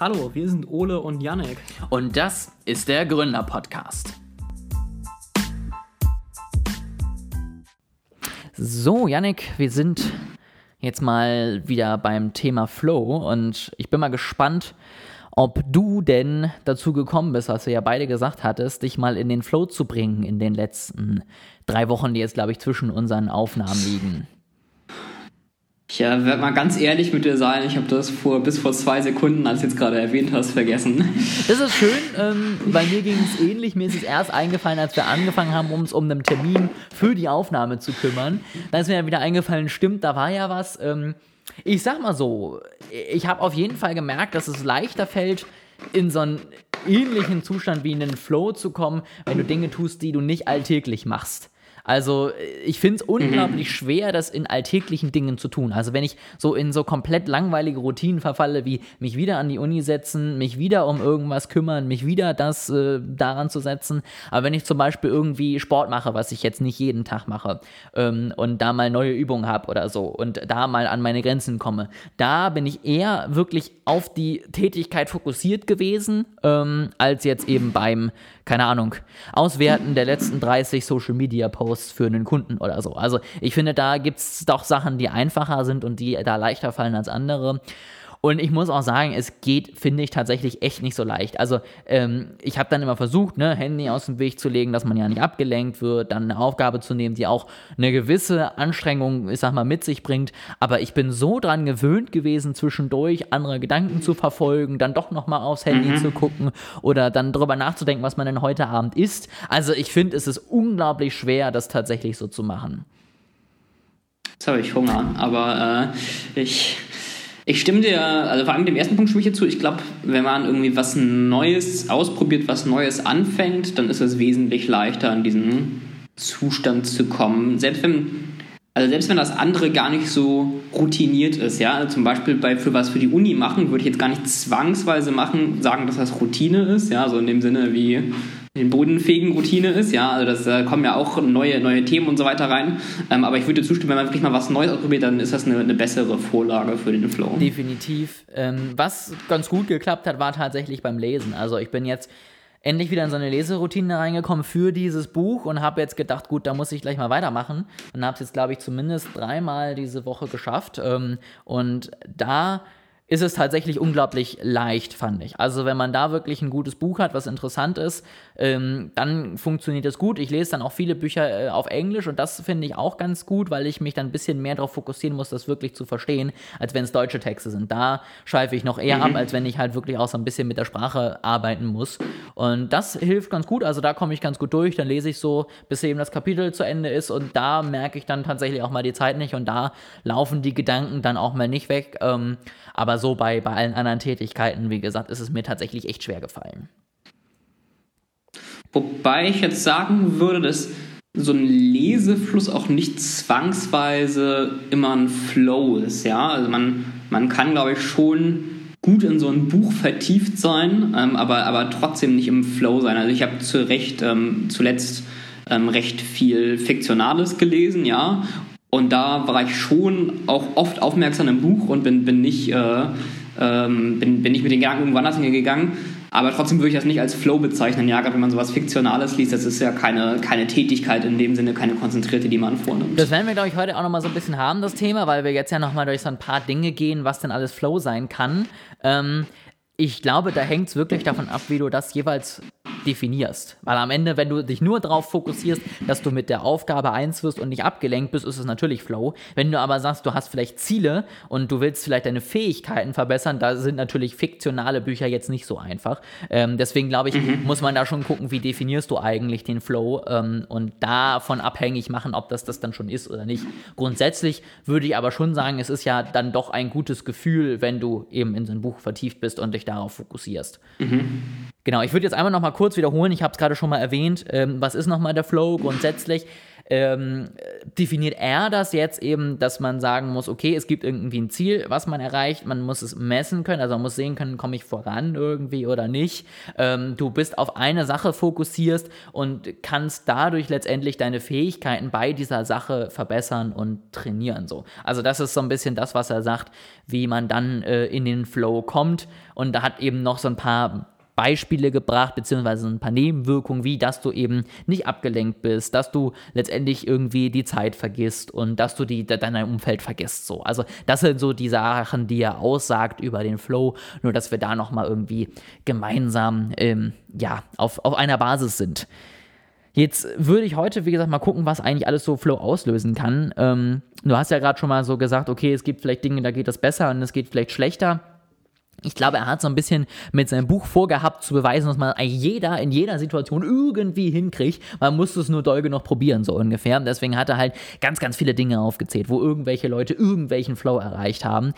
Hallo, wir sind Ole und Yannick. Und das ist der Gründer-Podcast. So, Yannick, wir sind jetzt mal wieder beim Thema Flow und ich bin mal gespannt, ob du denn dazu gekommen bist, was du ja beide gesagt hattest, dich mal in den Flow zu bringen in den letzten drei Wochen, die jetzt, glaube ich, zwischen unseren Aufnahmen liegen. Ich äh, werde mal ganz ehrlich mit dir sein, ich habe das vor, bis vor zwei Sekunden, als du jetzt gerade erwähnt hast, vergessen. Das ist schön, ähm, bei mir ging es ähnlich. Mir ist es erst eingefallen, als wir angefangen haben, uns um einen Termin für die Aufnahme zu kümmern. Dann ist mir ja wieder eingefallen, stimmt, da war ja was. Ähm, ich sag mal so, ich habe auf jeden Fall gemerkt, dass es leichter fällt, in so einen ähnlichen Zustand wie in den Flow zu kommen, wenn du Dinge tust, die du nicht alltäglich machst. Also ich finde es unglaublich mhm. schwer, das in alltäglichen Dingen zu tun. Also wenn ich so in so komplett langweilige Routinen verfalle, wie mich wieder an die Uni setzen, mich wieder um irgendwas kümmern, mich wieder das äh, daran zu setzen. Aber wenn ich zum Beispiel irgendwie Sport mache, was ich jetzt nicht jeden Tag mache, ähm, und da mal neue Übungen habe oder so und da mal an meine Grenzen komme, da bin ich eher wirklich auf die Tätigkeit fokussiert gewesen, ähm, als jetzt eben beim keine Ahnung, Auswerten der letzten 30 Social Media Posts für einen Kunden oder so. Also ich finde, da gibt es doch Sachen, die einfacher sind und die da leichter fallen als andere. Und ich muss auch sagen, es geht, finde ich, tatsächlich echt nicht so leicht. Also ähm, ich habe dann immer versucht, ne, Handy aus dem Weg zu legen, dass man ja nicht abgelenkt wird, dann eine Aufgabe zu nehmen, die auch eine gewisse Anstrengung, ich sag mal, mit sich bringt. Aber ich bin so dran gewöhnt gewesen, zwischendurch andere Gedanken zu verfolgen, dann doch nochmal aufs Handy mhm. zu gucken oder dann darüber nachzudenken, was man denn heute Abend isst. Also ich finde, es ist unglaublich schwer, das tatsächlich so zu machen. Jetzt habe ich Hunger, aber äh, ich ich stimme dir, also vor allem dem ersten Punkt stimme ich dir zu. Ich glaube, wenn man irgendwie was Neues ausprobiert, was Neues anfängt, dann ist es wesentlich leichter, in diesen Zustand zu kommen. Selbst wenn, also selbst wenn das andere gar nicht so routiniert ist, ja, also zum Beispiel bei für was für die Uni machen, würde ich jetzt gar nicht zwangsweise machen, sagen, dass das Routine ist, ja, so in dem Sinne wie den bodenfähigen Routine ist, ja, also das äh, kommen ja auch neue, neue Themen und so weiter rein. Ähm, aber ich würde zustimmen, wenn man wirklich mal was Neues ausprobiert, dann ist das eine, eine bessere Vorlage für den Flow. Definitiv. Ähm, was ganz gut geklappt hat, war tatsächlich beim Lesen. Also ich bin jetzt endlich wieder in so eine Leseroutine reingekommen für dieses Buch und habe jetzt gedacht, gut, da muss ich gleich mal weitermachen. Und habe es jetzt, glaube ich, zumindest dreimal diese Woche geschafft. Ähm, und da ist es tatsächlich unglaublich leicht, fand ich. Also wenn man da wirklich ein gutes Buch hat, was interessant ist, ähm, dann funktioniert es gut. Ich lese dann auch viele Bücher äh, auf Englisch und das finde ich auch ganz gut, weil ich mich dann ein bisschen mehr darauf fokussieren muss, das wirklich zu verstehen, als wenn es deutsche Texte sind. Da schweife ich noch eher mhm. ab, als wenn ich halt wirklich auch so ein bisschen mit der Sprache arbeiten muss. Und das hilft ganz gut. Also da komme ich ganz gut durch. Dann lese ich so, bis eben das Kapitel zu Ende ist und da merke ich dann tatsächlich auch mal die Zeit nicht und da laufen die Gedanken dann auch mal nicht weg. Ähm, aber so bei, bei allen anderen Tätigkeiten, wie gesagt, ist es mir tatsächlich echt schwer gefallen. Wobei ich jetzt sagen würde, dass so ein Lesefluss auch nicht zwangsweise immer ein Flow ist, ja. Also man, man kann, glaube ich, schon gut in so ein Buch vertieft sein, ähm, aber, aber trotzdem nicht im Flow sein. Also ich habe zu Recht ähm, zuletzt ähm, recht viel Fiktionales gelesen, ja. Und da war ich schon auch oft aufmerksam im Buch und bin, bin, nicht, äh, ähm, bin, bin nicht mit den Gedanken irgendwo anders hingegangen. Aber trotzdem würde ich das nicht als Flow bezeichnen. Ja, gerade wenn man sowas Fiktionales liest, das ist ja keine, keine Tätigkeit in dem Sinne, keine konzentrierte, die man vornimmt. Das werden wir, glaube ich, heute auch nochmal so ein bisschen haben, das Thema, weil wir jetzt ja nochmal durch so ein paar Dinge gehen, was denn alles Flow sein kann. Ähm, ich glaube, da hängt es wirklich davon ab, wie du das jeweils definierst. Weil am Ende, wenn du dich nur darauf fokussierst, dass du mit der Aufgabe eins wirst und nicht abgelenkt bist, ist es natürlich Flow. Wenn du aber sagst, du hast vielleicht Ziele und du willst vielleicht deine Fähigkeiten verbessern, da sind natürlich fiktionale Bücher jetzt nicht so einfach. Ähm, deswegen glaube ich, mhm. muss man da schon gucken, wie definierst du eigentlich den Flow ähm, und davon abhängig machen, ob das das dann schon ist oder nicht. Grundsätzlich würde ich aber schon sagen, es ist ja dann doch ein gutes Gefühl, wenn du eben in so ein Buch vertieft bist und dich darauf fokussierst. Mhm. Genau, ich würde jetzt einmal noch mal kurz wiederholen, ich habe es gerade schon mal erwähnt, ähm, was ist noch mal der Flow grundsätzlich? Ähm, definiert er das jetzt eben, dass man sagen muss, okay, es gibt irgendwie ein Ziel, was man erreicht, man muss es messen können, also man muss sehen können, komme ich voran irgendwie oder nicht. Ähm, du bist auf eine Sache fokussierst und kannst dadurch letztendlich deine Fähigkeiten bei dieser Sache verbessern und trainieren. So. Also das ist so ein bisschen das, was er sagt, wie man dann äh, in den Flow kommt. Und da hat eben noch so ein paar Beispiele gebracht, beziehungsweise ein paar Nebenwirkungen, wie dass du eben nicht abgelenkt bist, dass du letztendlich irgendwie die Zeit vergisst und dass du die, dein Umfeld vergisst. So. Also das sind so die Sachen, die er aussagt über den Flow, nur dass wir da nochmal irgendwie gemeinsam ähm, ja, auf, auf einer Basis sind. Jetzt würde ich heute, wie gesagt, mal gucken, was eigentlich alles so Flow auslösen kann. Ähm, du hast ja gerade schon mal so gesagt, okay, es gibt vielleicht Dinge, da geht das besser und es geht vielleicht schlechter ich glaube, er hat so ein bisschen mit seinem Buch vorgehabt zu beweisen, dass man jeder in jeder Situation irgendwie hinkriegt. Man muss es nur doll genug probieren, so ungefähr. Und deswegen hat er halt ganz, ganz viele Dinge aufgezählt, wo irgendwelche Leute irgendwelchen Flow erreicht haben.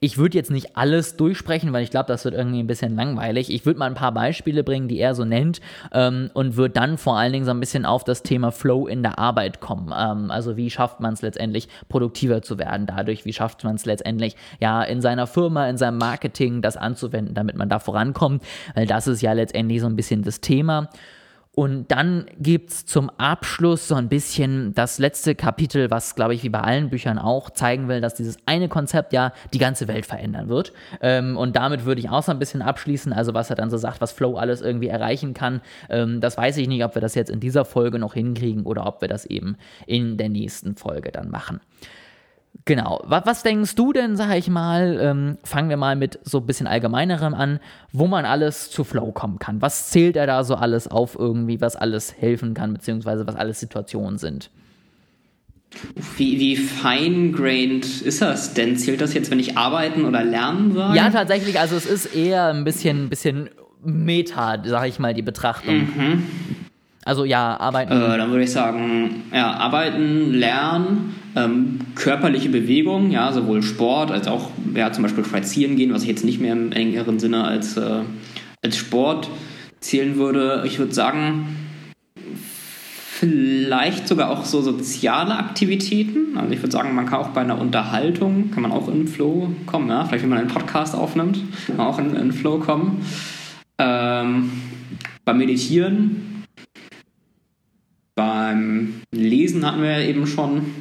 Ich würde jetzt nicht alles durchsprechen, weil ich glaube, das wird irgendwie ein bisschen langweilig. Ich würde mal ein paar Beispiele bringen, die er so nennt ähm, und würde dann vor allen Dingen so ein bisschen auf das Thema Flow in der Arbeit kommen. Ähm, also wie schafft man es letztendlich, produktiver zu werden dadurch? Wie schafft man es letztendlich, ja, in seiner Firma, in seinem Marketing, das anzuwenden, damit man da vorankommt, weil das ist ja letztendlich so ein bisschen das Thema. Und dann gibt es zum Abschluss so ein bisschen das letzte Kapitel, was, glaube ich, wie bei allen Büchern auch zeigen will, dass dieses eine Konzept ja die ganze Welt verändern wird. Ähm, und damit würde ich auch so ein bisschen abschließen. Also, was er dann so sagt, was Flow alles irgendwie erreichen kann, ähm, das weiß ich nicht, ob wir das jetzt in dieser Folge noch hinkriegen oder ob wir das eben in der nächsten Folge dann machen. Genau. Was, was, denkst du denn, sag ich mal, ähm, fangen wir mal mit so ein bisschen allgemeinerem an, wo man alles zu Flow kommen kann? Was zählt er da so alles auf irgendwie, was alles helfen kann, beziehungsweise was alles Situationen sind? Wie, wie fine-grained ist das denn? Zählt das jetzt, wenn ich arbeiten oder lernen sage? Ja, tatsächlich. Also es ist eher ein bisschen, bisschen Meta, sag ich mal, die Betrachtung. Mhm. Also ja, arbeiten. Äh, dann würde ich sagen, ja, arbeiten, lernen, ähm, körperliche Bewegung, ja, sowohl Sport als auch ja, zum Beispiel spazieren gehen, was ich jetzt nicht mehr im engeren Sinne als, äh, als Sport zählen würde. Ich würde sagen, vielleicht sogar auch so soziale Aktivitäten. Also ich würde sagen, man kann auch bei einer Unterhaltung, kann man auch in Flow kommen, ja. Vielleicht wenn man einen Podcast aufnimmt, kann man auch in, in Flow kommen. Ähm, beim Meditieren beim Lesen hatten wir ja eben schon.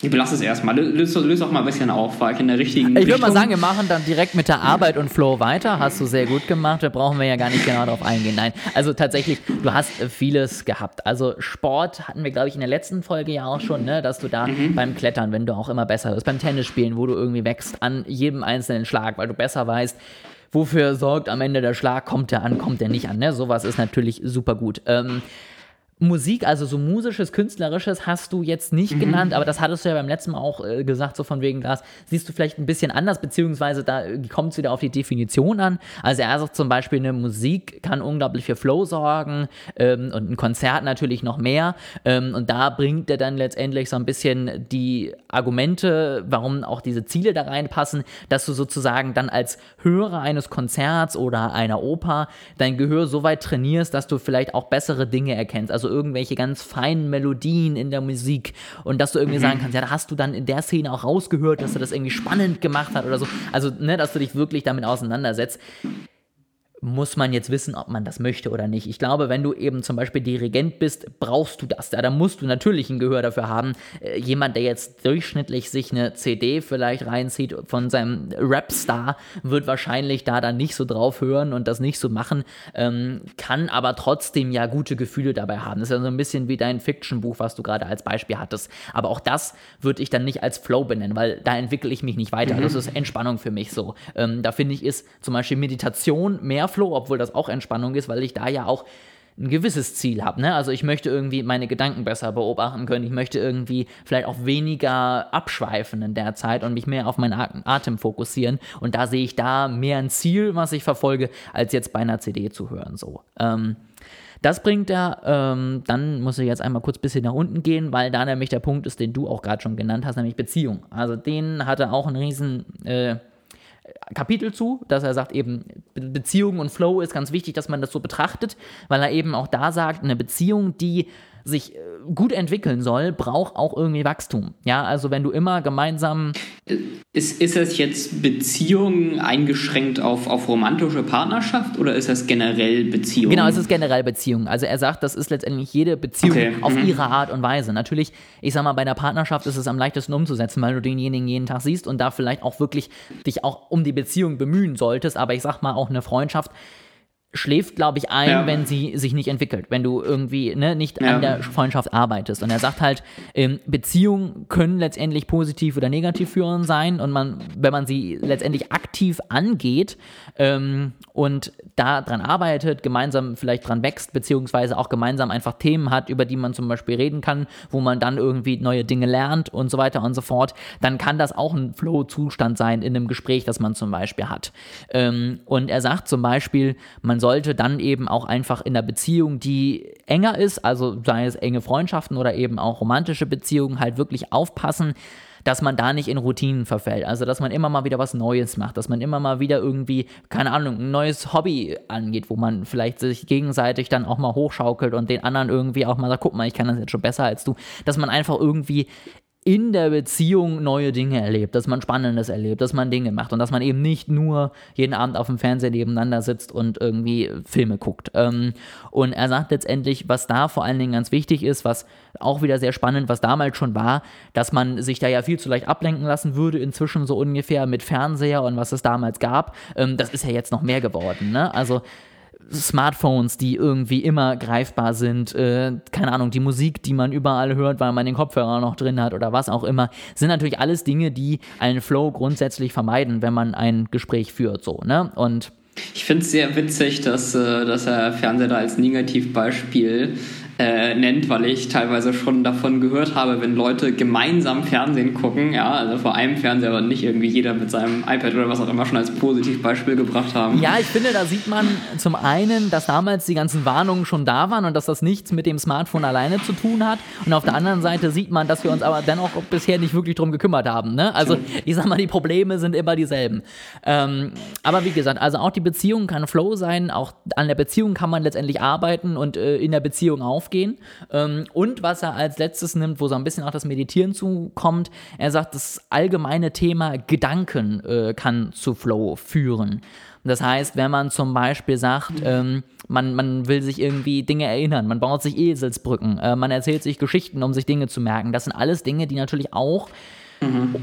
Ich belasse es erstmal. Löse lös doch mal ein bisschen auf, war ich in der richtigen Ich würde mal sagen, wir machen dann direkt mit der Arbeit und Flow weiter. Hast du sehr gut gemacht. Da brauchen wir ja gar nicht genau darauf eingehen. Nein, also tatsächlich, du hast vieles gehabt. Also Sport hatten wir, glaube ich, in der letzten Folge ja auch schon, ne, dass du da mhm. beim Klettern, wenn du auch immer besser wirst, beim Tennisspielen, wo du irgendwie wächst an jedem einzelnen Schlag, weil du besser weißt, wofür sorgt am Ende der Schlag, kommt der an, kommt der nicht an. Ne? Sowas ist natürlich super gut. Ähm, Musik, also so musisches, künstlerisches, hast du jetzt nicht mhm. genannt, aber das hattest du ja beim letzten Mal auch äh, gesagt, so von wegen das siehst du vielleicht ein bisschen anders, beziehungsweise da äh, kommt es wieder auf die Definition an. Also er sagt zum Beispiel, eine Musik kann unglaublich für Flow sorgen ähm, und ein Konzert natürlich noch mehr. Ähm, und da bringt er dann letztendlich so ein bisschen die Argumente, warum auch diese Ziele da reinpassen, dass du sozusagen dann als Hörer eines Konzerts oder einer Oper dein Gehör so weit trainierst, dass du vielleicht auch bessere Dinge erkennst. Also irgendwelche ganz feinen Melodien in der Musik und dass du irgendwie mhm. sagen kannst, ja, da hast du dann in der Szene auch rausgehört, dass er das irgendwie spannend gemacht hat oder so. Also, ne, dass du dich wirklich damit auseinandersetzt muss man jetzt wissen, ob man das möchte oder nicht. Ich glaube, wenn du eben zum Beispiel Dirigent bist, brauchst du das. Ja, da musst du natürlich ein Gehör dafür haben. Äh, jemand, der jetzt durchschnittlich sich eine CD vielleicht reinzieht von seinem Rapstar, wird wahrscheinlich da dann nicht so drauf hören und das nicht so machen, ähm, kann aber trotzdem ja gute Gefühle dabei haben. Das ist ja so ein bisschen wie dein Fiction-Buch, was du gerade als Beispiel hattest. Aber auch das würde ich dann nicht als Flow benennen, weil da entwickle ich mich nicht weiter. Mhm. Das ist Entspannung für mich so. Ähm, da finde ich, ist zum Beispiel Meditation mehr Flow, obwohl das auch Entspannung ist, weil ich da ja auch ein gewisses Ziel habe. Ne? Also ich möchte irgendwie meine Gedanken besser beobachten können. Ich möchte irgendwie vielleicht auch weniger abschweifen in der Zeit und mich mehr auf meinen Atem fokussieren. Und da sehe ich da mehr ein Ziel, was ich verfolge, als jetzt bei einer CD zu hören. So. Ähm, das bringt er, ähm, dann muss ich jetzt einmal kurz ein bisschen nach unten gehen, weil da nämlich der Punkt ist, den du auch gerade schon genannt hast, nämlich Beziehung. Also den hat er auch einen riesen äh, Kapitel zu, dass er sagt, eben Beziehung und Flow ist ganz wichtig, dass man das so betrachtet, weil er eben auch da sagt, eine Beziehung, die sich äh, gut entwickeln soll, braucht auch irgendwie Wachstum. Ja, also wenn du immer gemeinsam. Ist, ist es jetzt Beziehung eingeschränkt auf, auf romantische Partnerschaft oder ist das generell Beziehung? Genau, es ist generell Beziehung. Also er sagt, das ist letztendlich jede Beziehung Okay, auf mhm. ihre Art und Weise. Natürlich, ich sag mal, bei der Partnerschaft ist es am leichtesten umzusetzen, weil du denjenigen jeden Tag siehst und da vielleicht auch wirklich dich auch um die Beziehung bemühen solltest. Aber ich sag mal, auch eine Freundschaft schläft, glaube ich, ein, Ja. wenn sie sich nicht entwickelt, wenn du irgendwie ne, nicht Ja. an der Freundschaft arbeitest. Und er sagt halt, ähm, Beziehungen können letztendlich positiv oder negativ für uns sein und man, wenn man sie letztendlich aktiv angeht ähm, und da dran arbeitet, gemeinsam vielleicht dran wächst, beziehungsweise auch gemeinsam einfach Themen hat, über die man zum Beispiel reden kann, wo man dann irgendwie neue Dinge lernt und so weiter und so fort, dann kann das auch ein Flow-Zustand sein in einem Gespräch, das man zum Beispiel hat. Ähm, und er sagt zum Beispiel, man sollte dann eben auch einfach in einer Beziehung, die enger ist, also sei es enge Freundschaften oder eben auch romantische Beziehungen, halt wirklich aufpassen, dass man da nicht in Routinen verfällt. Also, dass man immer mal wieder was Neues macht, dass man immer mal wieder irgendwie, keine Ahnung, ein neues Hobby angeht, wo man vielleicht sich gegenseitig dann auch mal hochschaukelt und den anderen irgendwie auch mal sagt, guck mal, ich kann das jetzt schon besser als du. Dass man einfach irgendwie in der Beziehung neue Dinge erlebt, dass man Spannendes erlebt, dass man Dinge macht und dass man eben nicht nur jeden Abend auf dem Fernseher nebeneinander sitzt und irgendwie Filme guckt. Ähm, und er sagt letztendlich, was da vor allen Dingen ganz wichtig ist, was auch wieder sehr spannend, was damals schon war, dass man sich da ja viel zu leicht ablenken lassen würde, inzwischen so ungefähr mit Fernseher und was es damals gab. Ähm, das ist ja jetzt noch mehr geworden. Ne? Also Smartphones, die irgendwie immer greifbar sind, äh, keine Ahnung, die Musik, die man überall hört, weil man den Kopfhörer noch drin hat oder was auch immer, sind natürlich alles Dinge, die einen Flow grundsätzlich vermeiden, wenn man ein Gespräch führt, so, ne? Und Ich finde es sehr witzig, dass, äh, dass er Fernseher da als Negativbeispiel äh, nennt, weil ich teilweise schon davon gehört habe, wenn Leute gemeinsam Fernsehen gucken, ja, also vor einem Fernseher, aber nicht irgendwie jeder mit seinem iPad oder was auch immer schon als Positivbeispiel gebracht haben. Ja, ich finde, da sieht man zum einen, dass damals die ganzen Warnungen schon da waren und dass das nichts mit dem Smartphone alleine zu tun hat. Und auf der anderen Seite sieht man, dass wir uns aber dennoch bisher nicht wirklich drum gekümmert haben. Ne? Also, ich sag mal, die Probleme sind immer dieselben. Ähm, aber wie gesagt, also auch die Beziehung kann Flow sein, auch an der Beziehung kann man letztendlich arbeiten und äh, in der Beziehung aufgehen. Ähm, und was er als letztes nimmt, wo so ein bisschen auch das Meditieren zukommt, er sagt, das allgemeine Thema Gedanken äh, kann zu Flow führen. Das heißt, wenn man zum Beispiel sagt, ähm, man, man will sich irgendwie Dinge erinnern, man baut sich Eselsbrücken, äh, man erzählt sich Geschichten, um sich Dinge zu merken. Das sind alles Dinge, die natürlich auch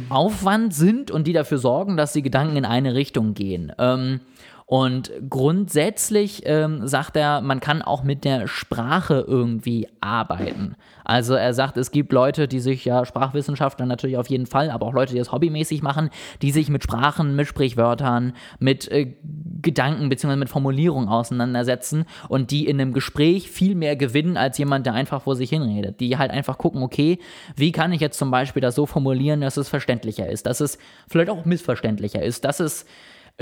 Aufwand sind und die dafür sorgen, dass die Gedanken in eine Richtung gehen. Ähm, und grundsätzlich ähm, sagt er, man kann auch mit der Sprache irgendwie arbeiten. Also er sagt, es gibt Leute, die sich ja Sprachwissenschaftler natürlich auf jeden Fall, aber auch Leute, die das hobbymäßig machen, die sich mit Sprachen, mit Sprichwörtern, mit äh, Gedanken bzw. mit Formulierungen auseinandersetzen und die in einem Gespräch viel mehr gewinnen als jemand, der einfach vor sich hinredet. Die halt einfach gucken, okay, wie kann ich jetzt zum Beispiel das so formulieren, dass es verständlicher ist, dass es vielleicht auch missverständlicher ist, dass es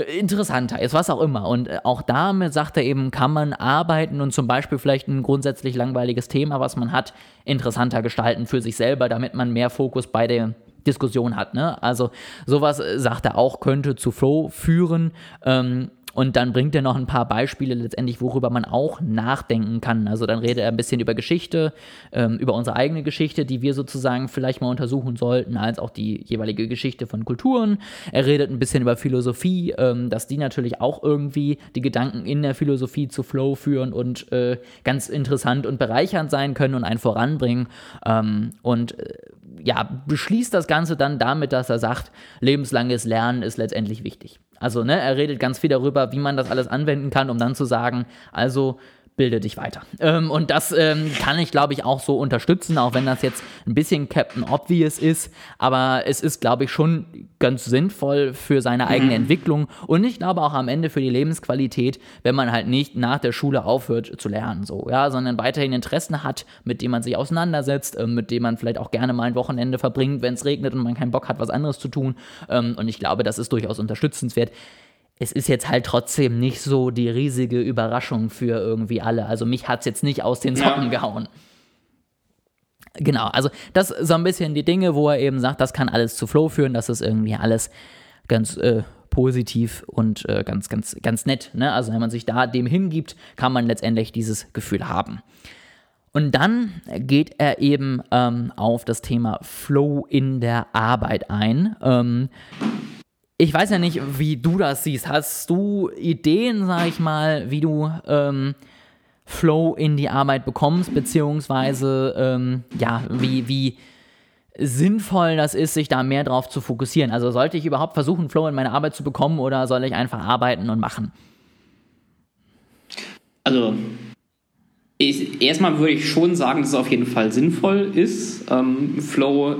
interessanter ist, was auch immer. Und äh, auch damit, sagt er eben, kann man arbeiten und zum Beispiel vielleicht ein grundsätzlich langweiliges Thema, was man hat, interessanter gestalten für sich selber, damit man mehr Fokus bei der Diskussion hat. Ne? Also sowas, äh, sagt er auch, könnte zu Flow führen. Ähm, und dann bringt er noch ein paar Beispiele letztendlich, worüber man auch nachdenken kann. Also dann redet er ein bisschen über Geschichte, ähm, über unsere eigene Geschichte, die wir sozusagen vielleicht mal untersuchen sollten, als auch die jeweilige Geschichte von Kulturen. Er redet ein bisschen über Philosophie, ähm, dass die natürlich auch irgendwie die Gedanken in der Philosophie zu Flow führen und äh, ganz interessant und bereichernd sein können und einen voranbringen. Ähm, und äh, ja, beschließt das Ganze dann damit, dass er sagt, lebenslanges Lernen ist letztendlich wichtig. Also, ne, er redet ganz viel darüber, wie man das alles anwenden kann, um dann zu sagen, also bilde dich weiter. Ähm, und das ähm, kann ich, glaube ich, auch so unterstützen, auch wenn das jetzt ein bisschen Captain Obvious ist. Aber es ist, glaube ich, schon ganz sinnvoll für seine eigene Entwicklung und ich glaube auch am Ende für die Lebensqualität, wenn man halt nicht nach der Schule aufhört zu lernen, so, ja, sondern weiterhin Interessen hat, mit denen man sich auseinandersetzt, ähm, mit denen man vielleicht auch gerne mal ein Wochenende verbringt, wenn es regnet und man keinen Bock hat, was anderes zu tun. Ähm, und ich glaube, das ist durchaus unterstützenswert es ist jetzt halt trotzdem nicht so die riesige Überraschung für irgendwie alle. Also mich hat es jetzt nicht aus den Socken Ja. gehauen. Genau, also das so ein bisschen die Dinge, wo er eben sagt, das kann alles zu Flow führen, das ist irgendwie alles ganz äh, positiv und äh, ganz, ganz, ganz nett. Ne? Also wenn man sich da dem hingibt, kann man letztendlich dieses Gefühl haben. Und dann geht er eben ähm, auf das Thema Flow in der Arbeit ein. Ähm, ich weiß ja nicht, wie du das siehst. Hast du Ideen, sag ich mal, wie du ähm, Flow in die Arbeit bekommst, beziehungsweise ähm, ja, wie, wie sinnvoll das ist, sich da mehr drauf zu fokussieren? Also sollte ich überhaupt versuchen, Flow in meine Arbeit zu bekommen oder soll ich einfach arbeiten und machen? Also ich, erstmal würde ich schon sagen, dass es auf jeden Fall sinnvoll ist, ähm, Flow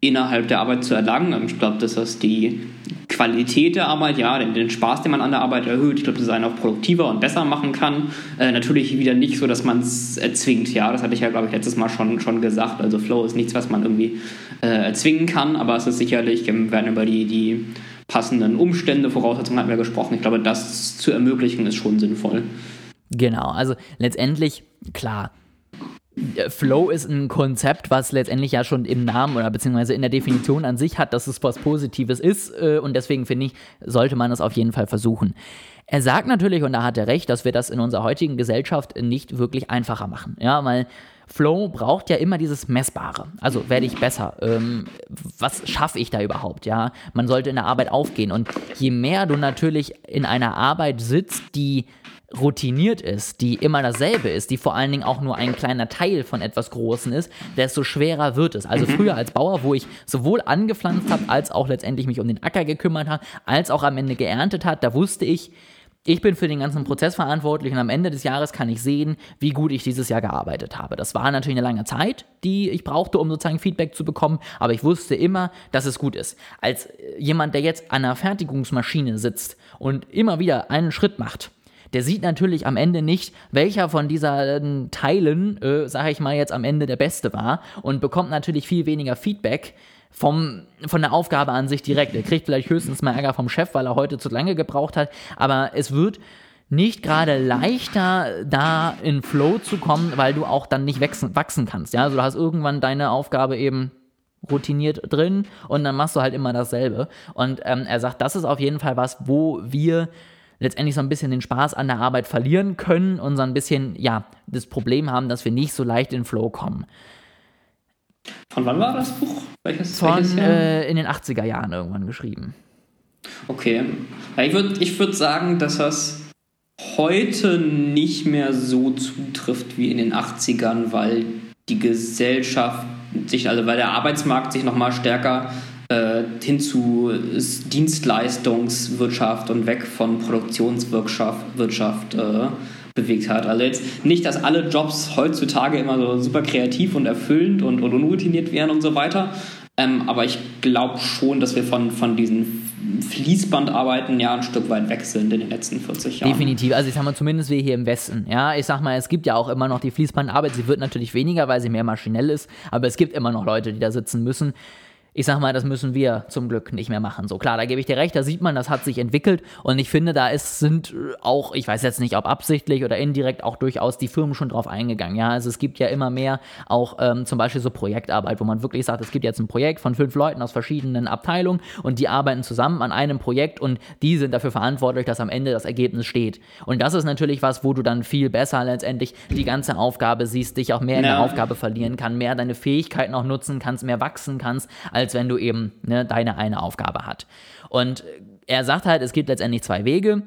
innerhalb der Arbeit zu erlangen. Ich glaube, dass das die Qualität der Arbeit, ja, den, den, Spaß, den man an der Arbeit erhöht. Ich glaube, dass es einen auch produktiver und besser machen kann. Äh, natürlich wieder nicht so, dass man es erzwingt. Ja, das hatte ich ja, glaube ich, letztes Mal schon, schon gesagt. Also Flow ist nichts, was man irgendwie äh, erzwingen kann, aber es ist sicherlich, wir werden über die, die passenden Umstände, Voraussetzungen hatten wir gesprochen. Ich glaube, das zu ermöglichen ist schon sinnvoll. Genau, also letztendlich, klar, Flow ist ein Konzept, was letztendlich ja schon im Namen oder beziehungsweise in der Definition an sich hat, dass es was Positives ist äh, und deswegen finde ich, sollte man es auf jeden Fall versuchen. Er sagt natürlich, und da hat er recht, dass wir das in unserer heutigen Gesellschaft nicht wirklich einfacher machen. Ja, weil Flow braucht ja immer dieses Messbare. Also werde ich besser? Ähm, was schaffe ich da überhaupt? Ja, man sollte in der Arbeit aufgehen. Und je mehr du natürlich in einer Arbeit sitzt, die routiniert ist, die immer dasselbe ist, die vor allen Dingen auch nur ein kleiner Teil von etwas Großen ist, desto schwerer wird es. Also mhm. früher als Bauer, wo ich sowohl angepflanzt habe, als auch letztendlich mich um den Acker gekümmert habe, als auch am Ende geerntet hat, da wusste ich, ich bin für den ganzen Prozess verantwortlich und am Ende des Jahres kann ich sehen, wie gut ich dieses Jahr gearbeitet habe. Das war natürlich eine lange Zeit, die ich brauchte, um sozusagen Feedback zu bekommen, aber ich wusste immer, dass es gut ist. Als jemand, der jetzt an einer Fertigungsmaschine sitzt und immer wieder einen Schritt macht, der sieht natürlich am Ende nicht, welcher von diesen Teilen, äh, sage ich mal jetzt am Ende der beste war und bekommt natürlich viel weniger Feedback vom, von der Aufgabe an sich direkt. Er kriegt vielleicht höchstens mal Ärger vom Chef, weil er heute zu lange gebraucht hat, aber es wird nicht gerade leichter, da in Flow zu kommen, weil du auch dann nicht wachsen, wachsen kannst. Ja? Also du hast irgendwann deine Aufgabe eben routiniert drin und dann machst du halt immer dasselbe. Und ähm, er sagt, das ist auf jeden Fall was, wo wir letztendlich so ein bisschen den Spaß an der Arbeit verlieren können und so ein bisschen, ja, das Problem haben, dass wir nicht so leicht in Flow kommen. Von wann war das Buch? Welches, Von welches äh, in den 80er Jahren irgendwann geschrieben. Okay. Ja, ich würde ich würd sagen, dass das heute nicht mehr so zutrifft wie in den 80ern, weil die Gesellschaft sich, also weil der Arbeitsmarkt sich nochmal stärker äh, hin zu Dienstleistungswirtschaft und weg von Produktionswirtschaft Wirtschaft, äh, bewegt hat. Also jetzt nicht, dass alle Jobs heutzutage immer so super kreativ und erfüllend und, und unroutiniert wären und so weiter. Ähm, aber ich glaube schon, dass wir von, von diesen Fließbandarbeiten ja ein Stück weit weg sind in den letzten 40 Jahren. Definitiv. Also ich sag mal, zumindest wir hier im Westen. Ja, ich sag mal, es gibt ja auch immer noch die Fließbandarbeit. Sie wird natürlich weniger, weil sie mehr maschinell ist. Aber es gibt immer noch Leute, die da sitzen müssen ich sag mal, das müssen wir zum Glück nicht mehr machen. So klar, da gebe ich dir recht, da sieht man, das hat sich entwickelt und ich finde, da ist, sind auch, ich weiß jetzt nicht, ob absichtlich oder indirekt auch durchaus die Firmen schon drauf eingegangen. Ja, also es gibt ja immer mehr auch ähm, zum Beispiel so Projektarbeit, wo man wirklich sagt, es gibt jetzt ein Projekt von fünf Leuten aus verschiedenen Abteilungen und die arbeiten zusammen an einem Projekt und die sind dafür verantwortlich, dass am Ende das Ergebnis steht. Und das ist natürlich was, wo du dann viel besser letztendlich die ganze Aufgabe siehst, dich auch mehr in ja. der Aufgabe verlieren kann, mehr deine Fähigkeiten auch nutzen kannst, mehr wachsen kannst, als wenn du eben ne, deine eine Aufgabe hast. Und er sagt halt, es gibt letztendlich zwei Wege.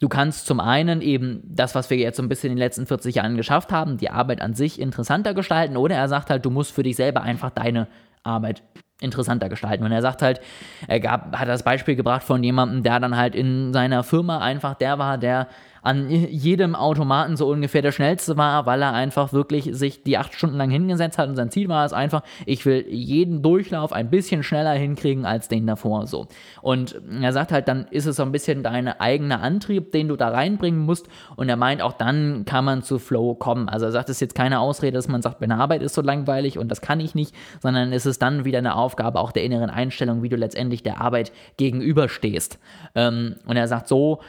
Du kannst zum einen eben das, was wir jetzt so ein bisschen in den letzten 40 Jahren geschafft haben, die Arbeit an sich interessanter gestalten, oder er sagt halt, du musst für dich selber einfach deine Arbeit interessanter gestalten. Und er sagt halt, er gab, hat das Beispiel gebracht von jemandem, der dann halt in seiner Firma einfach der war, der an jedem Automaten so ungefähr der schnellste war, weil er einfach wirklich sich die acht Stunden lang hingesetzt hat und sein Ziel war es einfach, ich will jeden Durchlauf ein bisschen schneller hinkriegen als den davor so. Und er sagt halt, dann ist es so ein bisschen dein eigener Antrieb, den du da reinbringen musst und er meint, auch dann kann man zu Flow kommen. Also er sagt, es ist jetzt keine Ausrede, dass man sagt, meine Arbeit ist so langweilig und das kann ich nicht, sondern es ist dann wieder eine Aufgabe auch der inneren Einstellung, wie du letztendlich der Arbeit gegenüberstehst. Ähm, und er sagt, so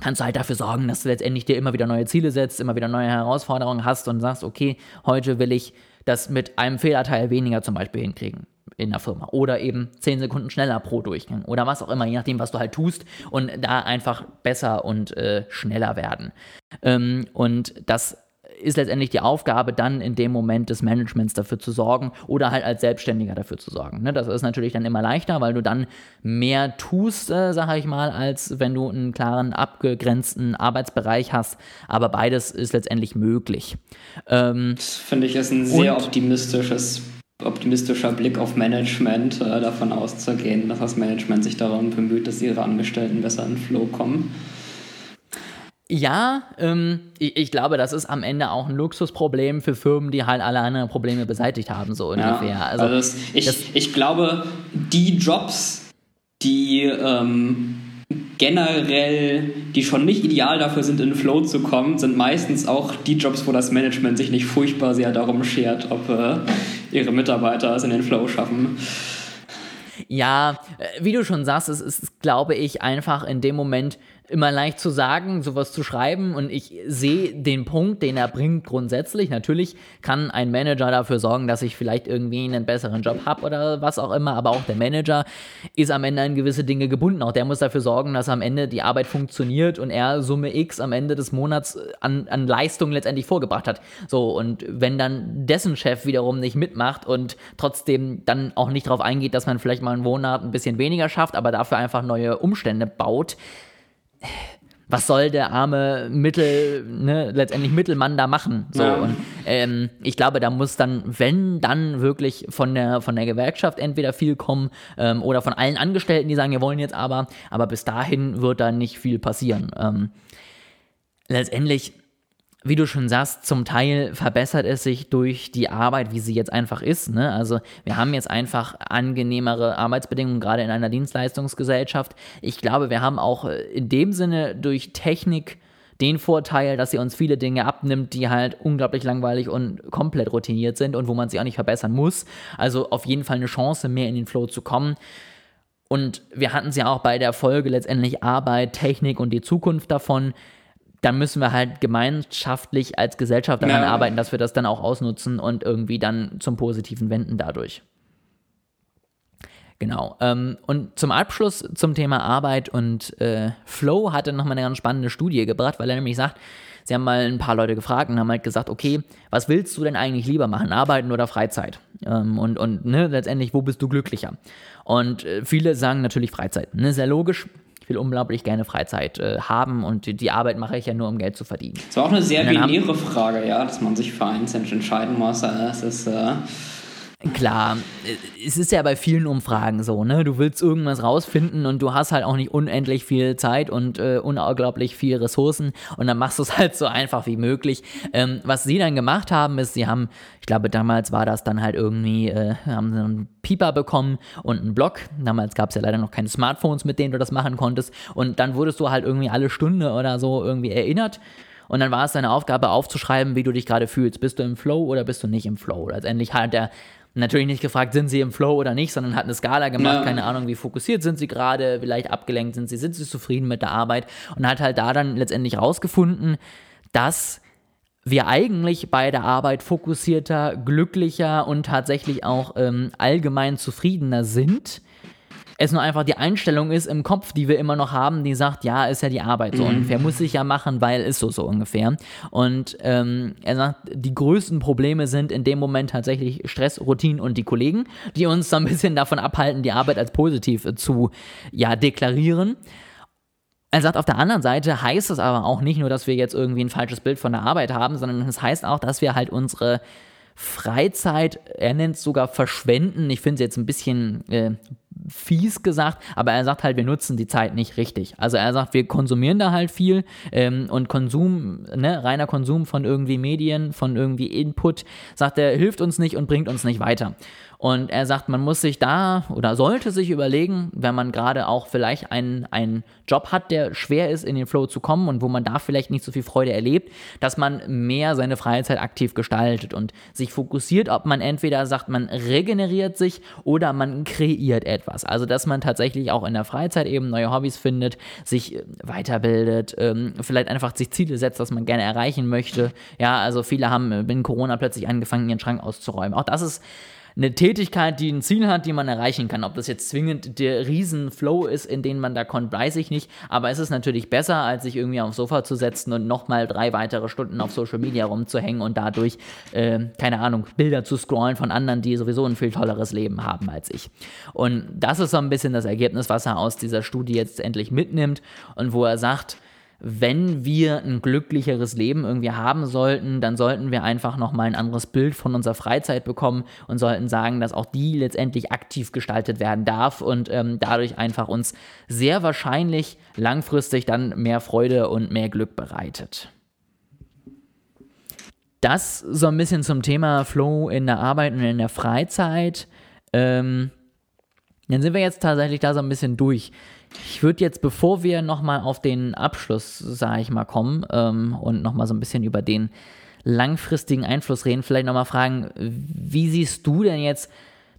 kannst du halt dafür sorgen, dass du letztendlich dir immer wieder neue Ziele setzt, immer wieder neue Herausforderungen hast und sagst, okay, heute will ich das mit einem Fehlerteil weniger zum Beispiel hinkriegen in der Firma oder eben 10 Sekunden schneller pro Durchgang oder was auch immer, je nachdem, was du halt tust und da einfach besser und äh, schneller werden. Ähm, und das ist letztendlich die Aufgabe, dann in dem Moment des Managements dafür zu sorgen oder halt als Selbstständiger dafür zu sorgen. Ne? Das ist natürlich dann immer leichter, weil du dann mehr tust, äh, sage ich mal, als wenn du einen klaren, abgegrenzten Arbeitsbereich hast. Aber beides ist letztendlich möglich. Ähm, das finde ich ist ein sehr optimistisches optimistischer Blick auf Management, äh, davon auszugehen, dass das Management sich darum bemüht, dass ihre Angestellten besser in Flow kommen. Ja, ähm, ich, ich, glaube, das ist am Ende auch ein Luxusproblem für Firmen, die halt alle anderen Probleme beseitigt haben, so ungefähr. Ja, also, also das, ich, das, ich glaube, die Jobs, die ähm, generell, die schon nicht ideal dafür sind, in Flow zu kommen, sind meistens auch die Jobs, wo das Management sich nicht furchtbar sehr darum schert, ob äh, ihre Mitarbeiter es in den Flow schaffen. Ja, äh, wie du schon sagst, es ist, glaube ich, einfach in dem Moment immer leicht zu sagen, sowas zu schreiben und ich sehe den Punkt, den er bringt grundsätzlich. Natürlich kann ein Manager dafür sorgen, dass ich vielleicht irgendwie einen besseren Job habe oder was auch immer, aber auch der Manager ist am Ende an gewisse Dinge gebunden. Auch der muss dafür sorgen, dass am Ende die Arbeit funktioniert und er Summe X am Ende des Monats an, an Leistung letztendlich vorgebracht hat. So, und wenn dann dessen Chef wiederum nicht mitmacht und trotzdem dann auch nicht darauf eingeht, dass man vielleicht mal einen Monat ein bisschen weniger schafft, aber dafür einfach neue Umstände baut, was soll der arme Mittel, ne, letztendlich Mittelmann da machen? So. Ja. Und ähm, ich glaube, da muss dann, wenn dann wirklich von der, von der Gewerkschaft entweder viel kommen ähm, oder von allen Angestellten, die sagen, wir wollen jetzt aber, aber bis dahin wird da nicht viel passieren. Ähm, letztendlich wie du schon sagst, zum Teil verbessert es sich durch die Arbeit, wie sie jetzt einfach ist. Ne? Also wir haben jetzt einfach angenehmere Arbeitsbedingungen, gerade in einer Dienstleistungsgesellschaft. Ich glaube, wir haben auch äh, in dem Sinne durch Technik den Vorteil, dass sie uns viele Dinge abnimmt, die halt unglaublich langweilig und komplett routiniert sind und wo man sie auch nicht verbessern muss. Also auf jeden Fall eine Chance, mehr in den Flow zu kommen. Und wir hatten es ja auch bei der Folge letztendlich Arbeit, Technik und die Zukunft davon dann müssen wir halt gemeinschaftlich als Gesellschaft daran ja. arbeiten, dass wir das dann auch ausnutzen und irgendwie dann zum Positiven wenden dadurch. Genau. Ähm, und zum Abschluss zum Thema Arbeit und äh, Flow hatte nochmal eine ganz spannende Studie gebracht, weil er nämlich sagt, sie haben mal ein paar Leute gefragt und haben halt gesagt, okay, was willst du denn eigentlich lieber machen, Arbeiten oder Freizeit? Ähm, und und ne, letztendlich, wo bist du glücklicher? Und äh, viele sagen natürlich Freizeit. Ne, sehr logisch, ich will unglaublich gerne Freizeit äh, haben und die, die, Arbeit mache ich ja nur, um Geld zu verdienen. Das war auch eine sehr binäre Frage, ja, dass man sich für eins entscheiden muss. Es ist. Äh Klar, es ist ja bei vielen Umfragen so, ne? Du willst irgendwas rausfinden und du hast halt auch nicht unendlich viel Zeit und äh, unglaublich viel Ressourcen und dann machst du es halt so einfach wie möglich. Ähm, was sie dann gemacht haben, ist, sie haben, ich glaube, damals war das dann halt irgendwie, äh, haben sie einen Pieper bekommen und einen Blog. Damals gab es ja leider noch keine Smartphones, mit denen du das machen konntest. Und dann wurdest du halt irgendwie alle Stunde oder so irgendwie erinnert. Und dann war es deine Aufgabe aufzuschreiben, wie du dich gerade fühlst. Bist du im Flow oder bist du nicht im Flow? Letztendlich hat der natürlich nicht gefragt, sind sie im Flow oder nicht, sondern hat eine Skala gemacht, ja. keine Ahnung, wie fokussiert sind sie gerade, vielleicht abgelenkt sind sie, sind sie zufrieden mit der Arbeit und hat halt da dann letztendlich rausgefunden, dass wir eigentlich bei der Arbeit fokussierter, glücklicher und tatsächlich auch ähm, allgemein zufriedener sind es nur einfach die Einstellung ist im Kopf, die wir immer noch haben, die sagt, ja, ist ja die Arbeit so mhm. ungefähr, muss ich ja machen, weil ist so so ungefähr. Und ähm, er sagt, die größten Probleme sind in dem Moment tatsächlich Stress, Routine und die Kollegen, die uns so ein bisschen davon abhalten, die Arbeit als positiv zu ja, deklarieren. Er sagt, auf der anderen Seite heißt es aber auch nicht nur, dass wir jetzt irgendwie ein falsches Bild von der Arbeit haben, sondern es heißt auch, dass wir halt unsere Freizeit, er nennt es sogar verschwenden. Ich finde es jetzt ein bisschen äh, fies gesagt, aber er sagt halt, wir nutzen die Zeit nicht richtig. Also er sagt, wir konsumieren da halt viel ähm, und Konsum, ne, reiner Konsum von irgendwie Medien, von irgendwie Input, sagt er, hilft uns nicht und bringt uns nicht weiter. Und er sagt, man muss sich da oder sollte sich überlegen, wenn man gerade auch vielleicht einen, einen Job hat, der schwer ist, in den Flow zu kommen und wo man da vielleicht nicht so viel Freude erlebt, dass man mehr seine Freizeit aktiv gestaltet und sich fokussiert, ob man entweder sagt, man regeneriert sich oder man kreiert etwas. Also, dass man tatsächlich auch in der Freizeit eben neue Hobbys findet, sich äh, weiterbildet, ähm, vielleicht einfach sich Ziele setzt, was man gerne erreichen möchte. Ja, also viele haben in Corona plötzlich angefangen, ihren Schrank auszuräumen. Auch das ist eine Tätigkeit, die ein Ziel hat, die man erreichen kann. Ob das jetzt zwingend der Riesenflow ist, in den man da kommt, weiß ich nicht. Aber es ist natürlich besser, als sich irgendwie aufs Sofa zu setzen und nochmal drei weitere Stunden auf Social Media rumzuhängen und dadurch, äh, keine Ahnung, Bilder zu scrollen von anderen, die sowieso ein viel tolleres Leben haben als ich. Und das ist so ein bisschen das Ergebnis, was er aus dieser Studie jetzt endlich mitnimmt und wo er sagt, wenn wir ein glücklicheres Leben irgendwie haben sollten, dann sollten wir einfach nochmal ein anderes Bild von unserer Freizeit bekommen und sollten sagen, dass auch die letztendlich aktiv gestaltet werden darf und ähm, dadurch einfach uns sehr wahrscheinlich langfristig dann mehr Freude und mehr Glück bereitet. Das so ein bisschen zum Thema Flow in der Arbeit und in der Freizeit. Ähm, dann sind wir jetzt tatsächlich da so ein bisschen durch. Ich würde jetzt, bevor wir nochmal auf den Abschluss, sage ich mal, kommen ähm, und nochmal so ein bisschen über den langfristigen Einfluss reden, vielleicht nochmal fragen, wie siehst du denn jetzt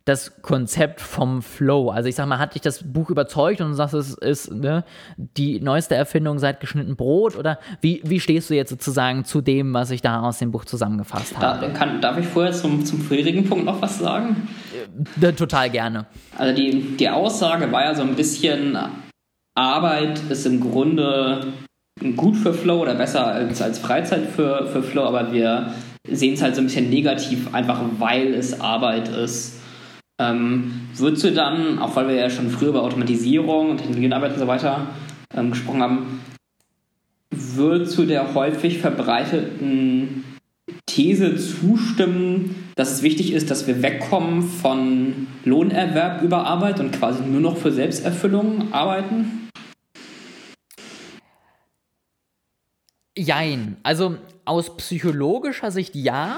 das Konzept vom Flow? Also ich sag mal, hat dich das Buch überzeugt und du sagst, es ist ne, die neueste Erfindung seit geschnitten Brot? Oder wie, wie stehst du jetzt sozusagen zu dem, was ich da aus dem Buch zusammengefasst habe? Da, kann, darf ich vorher zum, zum vorherigen Punkt noch was sagen? Äh, total gerne. Also die, die Aussage war ja so ein bisschen, Arbeit ist im Grunde gut für Flow oder besser als, als Freizeit für, für Flow, aber wir sehen es halt so ein bisschen negativ, einfach weil es Arbeit ist. Ähm, würdest du dann, auch weil wir ja schon früher über Automatisierung und Technologienarbeit und so weiter ähm, gesprochen haben, würdest du der häufig verbreiteten These zustimmen, dass es wichtig ist, dass wir wegkommen von Lohnerwerb über Arbeit und quasi nur noch für Selbsterfüllung arbeiten? Jein. Also aus psychologischer Sicht ja.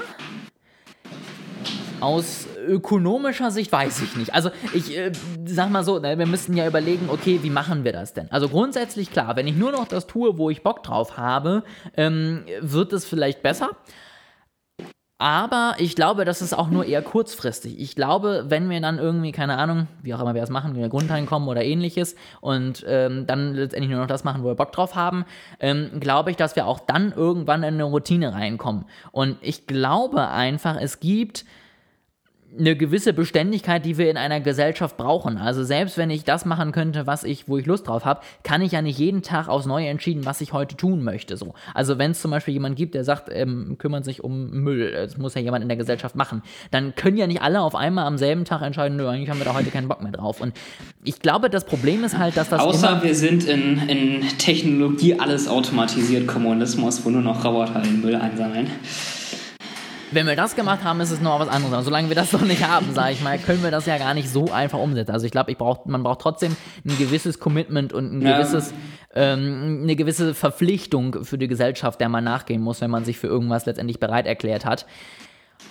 Aus ökonomischer Sicht weiß ich nicht. Also ich äh, sag mal so, ne, wir müssten ja überlegen, okay, wie machen wir das denn? Also grundsätzlich klar, wenn ich nur noch das tue, wo ich Bock drauf habe, ähm, wird es vielleicht besser. Aber ich glaube, das ist auch nur eher kurzfristig. Ich glaube, wenn wir dann irgendwie, keine Ahnung, wie auch immer wir das machen, wir Grundeinkommen oder ähnliches und ähm, dann letztendlich nur noch das machen, wo wir Bock drauf haben, ähm, glaube ich, dass wir auch dann irgendwann in eine Routine reinkommen. Und ich glaube einfach, es gibt eine gewisse Beständigkeit, die wir in einer Gesellschaft brauchen. Also selbst wenn ich das machen könnte, was ich, wo ich Lust drauf habe, kann ich ja nicht jeden Tag aufs Neue entschieden, was ich heute tun möchte. So. Also wenn es zum Beispiel jemand gibt, der sagt, ähm, kümmert sich um Müll, das muss ja jemand in der Gesellschaft machen, dann können ja nicht alle auf einmal am selben Tag entscheiden, nö, eigentlich haben wir da heute keinen Bock mehr drauf. Und ich glaube, das Problem ist halt, dass das. Außer wir sind in, in Technologie alles automatisiert, Kommunismus, wo nur noch Roboter den Müll einsammeln. Wenn wir das gemacht haben, ist es noch was anderes. Aber solange wir das noch nicht haben, sage ich mal, können wir das ja gar nicht so einfach umsetzen. Also ich glaube, ich brauch, man braucht trotzdem ein gewisses Commitment und ein ja. gewisses, ähm, eine gewisse Verpflichtung für die Gesellschaft, der man nachgehen muss, wenn man sich für irgendwas letztendlich bereit erklärt hat.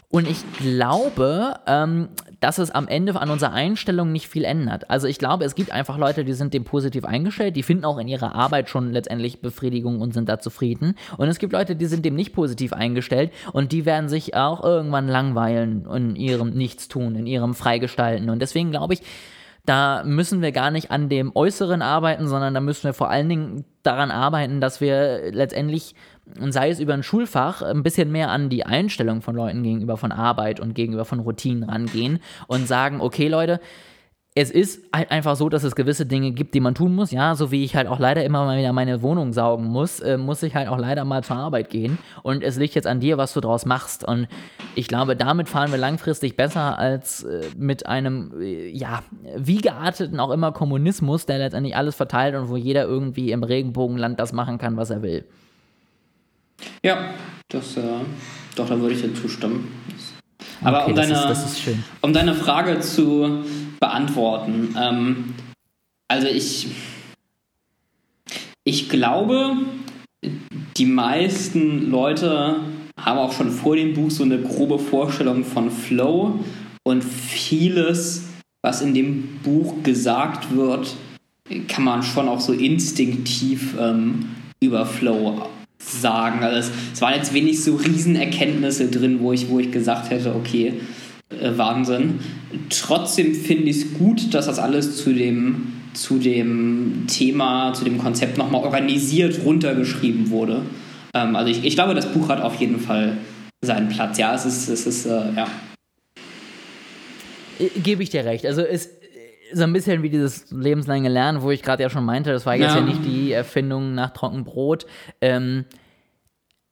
Und ich glaube, ähm, dass es am Ende an unserer Einstellung nicht viel ändert. Also ich glaube, es gibt einfach Leute, die sind dem positiv eingestellt, die finden auch in ihrer Arbeit schon letztendlich Befriedigung und sind da zufrieden. Und es gibt Leute, die sind dem nicht positiv eingestellt und die werden sich auch irgendwann langweilen in ihrem Nichtstun, in ihrem Freigestalten. Und deswegen glaube ich, da müssen wir gar nicht an dem Äußeren arbeiten, sondern da müssen wir vor allen Dingen daran arbeiten, dass wir letztendlich sei es über ein Schulfach, ein bisschen mehr an die Einstellung von Leuten gegenüber von Arbeit und gegenüber von Routinen rangehen und sagen, okay Leute, es ist halt einfach so, dass es gewisse Dinge gibt, die man tun muss. Ja, so wie ich halt auch leider immer mal wieder meine Wohnung saugen muss, äh, muss ich halt auch leider mal zur Arbeit gehen. Und es liegt jetzt an dir, was du draus machst. Und ich glaube, damit fahren wir langfristig besser als äh, mit einem, äh, ja, wie gearteten auch immer Kommunismus, der letztendlich alles verteilt und wo jeder irgendwie im Regenbogenland das machen kann, was er will. Ja, das, äh, doch, da würde ich dir zustimmen. Aber okay, um, deine, ist um deine Frage zu beantworten, ähm, also ich, ich glaube, die meisten Leute haben auch schon vor dem Buch so eine grobe Vorstellung von Flow und vieles, was in dem Buch gesagt wird, kann man schon auch so instinktiv ähm, über Flow sagen. Also es, es, waren jetzt wenig so Riesenerkenntnisse drin, wo ich, wo ich gesagt hätte, okay, Wahnsinn. Trotzdem finde ich es gut, dass das alles zu dem, zu dem Thema, zu dem Konzept nochmal organisiert runtergeschrieben wurde. Ähm, also ich, ich glaube, das Buch hat auf jeden Fall seinen Platz. Ja, es ist, es ist äh, ja. äh, gebe ich dir recht. Also es so ein bisschen wie dieses lebenslange Lernen, wo ich gerade ja schon meinte, das war jetzt ja. ja nicht die Erfindung nach Trockenbrot. Ähm,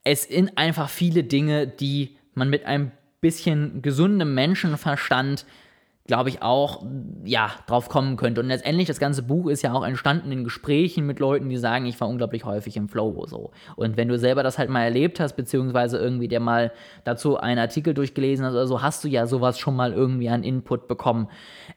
es sind einfach viele Dinge, die man mit einem bisschen gesundem Menschenverstand glaube ich, auch, ja, drauf kommen könnte. Und letztendlich, das ganze Buch ist ja auch entstanden in Gesprächen mit Leuten, die sagen, ich war unglaublich häufig im Flow, so. Und wenn du selber das halt mal erlebt hast, beziehungsweise irgendwie dir mal dazu einen Artikel durchgelesen hast oder so, hast du ja sowas schon mal irgendwie an Input bekommen.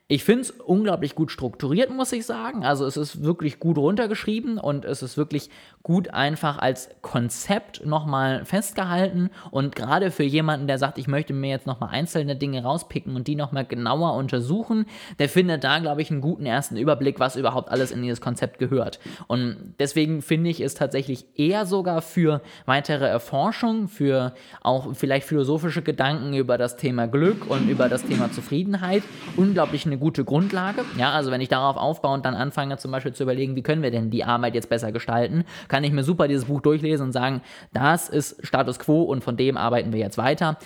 Ich finde es unglaublich gut strukturiert, muss ich sagen. Also es ist wirklich gut runtergeschrieben und es ist wirklich gut einfach als Konzept nochmal festgehalten. Und gerade für jemanden, der sagt, ich möchte mir jetzt nochmal einzelne Dinge rauspicken und die nochmal genauer untersuchen, der findet da, glaube ich, einen guten ersten Überblick, was überhaupt alles in dieses Konzept gehört. Und deswegen finde ich es tatsächlich eher sogar für weitere Erforschung, für auch vielleicht philosophische Gedanken über das Thema Glück und über das Thema Zufriedenheit unglaublich eine gute Grundlage. Ja, also wenn ich darauf aufbaue und dann anfange zum Beispiel zu überlegen, wie können wir denn die Arbeit jetzt besser gestalten, kann ich mir super dieses Buch durchlesen und sagen, das ist Status quo und von dem arbeiten wir jetzt weiter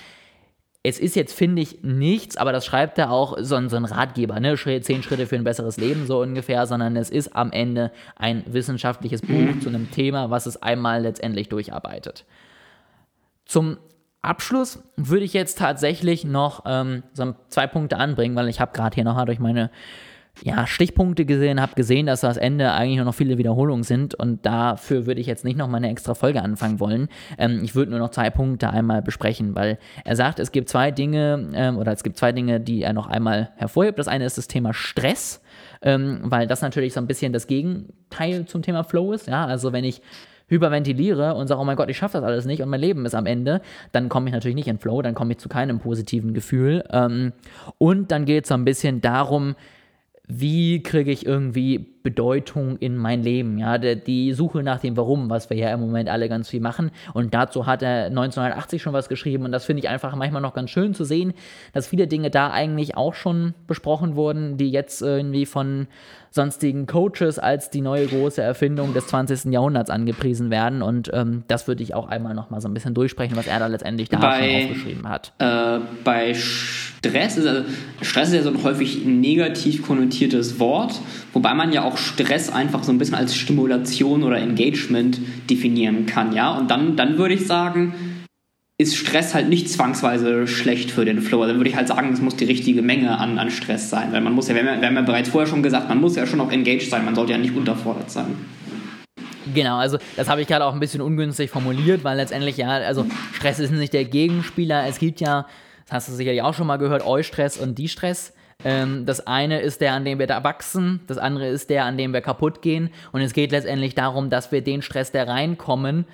es ist jetzt, finde ich, nichts, aber das schreibt er auch so, so ein Ratgeber, ne? Zehn Schritte für ein besseres Leben, so ungefähr, sondern es ist am Ende ein wissenschaftliches Buch zu einem Thema, was es einmal letztendlich durcharbeitet. Zum Abschluss würde ich jetzt tatsächlich noch ähm, so zwei Punkte anbringen, weil ich habe gerade hier nochmal durch meine ja, Stichpunkte gesehen, habe gesehen, dass das Ende eigentlich nur noch viele Wiederholungen sind und dafür würde ich jetzt nicht noch mal eine extra Folge anfangen wollen. Ähm, ich würde nur noch zwei Punkte einmal besprechen, weil er sagt, es gibt zwei Dinge ähm, oder es gibt zwei Dinge, die er noch einmal hervorhebt. Das eine ist das Thema Stress, ähm, weil das natürlich so ein bisschen das Gegenteil zum Thema Flow ist. Ja, also wenn ich hyperventiliere und sage, oh mein Gott, ich schaffe das alles nicht und mein Leben ist am Ende, dann komme ich natürlich nicht in Flow, dann komme ich zu keinem positiven Gefühl. Ähm, und dann geht es so ein bisschen darum, wie kriege ich irgendwie Bedeutung in mein Leben? Ja, die Suche nach dem Warum, was wir ja im Moment alle ganz viel machen. Und dazu hat er 1980 schon was geschrieben. Und das finde ich einfach manchmal noch ganz schön zu sehen, dass viele Dinge da eigentlich auch schon besprochen wurden, die jetzt irgendwie von sonstigen Coaches als die neue große Erfindung des 20. Jahrhunderts angepriesen werden. Und ähm, das würde ich auch einmal noch mal so ein bisschen durchsprechen, was er da letztendlich da bei, schon aufgeschrieben hat. Äh, bei Stress ist, also Stress ist ja so ein häufig negativ konnotiertes Wort, wobei man ja auch Stress einfach so ein bisschen als Stimulation oder Engagement definieren kann, ja. Und dann, dann würde ich sagen, ist Stress halt nicht zwangsweise schlecht für den Flow. Also würde ich halt sagen, es muss die richtige Menge an, an Stress sein. Weil man muss ja, wir haben ja, bereits vorher schon gesagt, man muss ja schon auch engaged sein, man sollte ja nicht unterfordert sein. Genau, also das habe ich gerade auch ein bisschen ungünstig formuliert, weil letztendlich ja, also Stress ist nicht der Gegenspieler. Es gibt ja, das hast du sicherlich auch schon mal gehört, Eustress und Distress. Ähm, das eine ist der, an dem wir da wachsen, das andere ist der, an dem wir kaputt gehen. Und es geht letztendlich darum, dass wir den Stress, der reinkommen,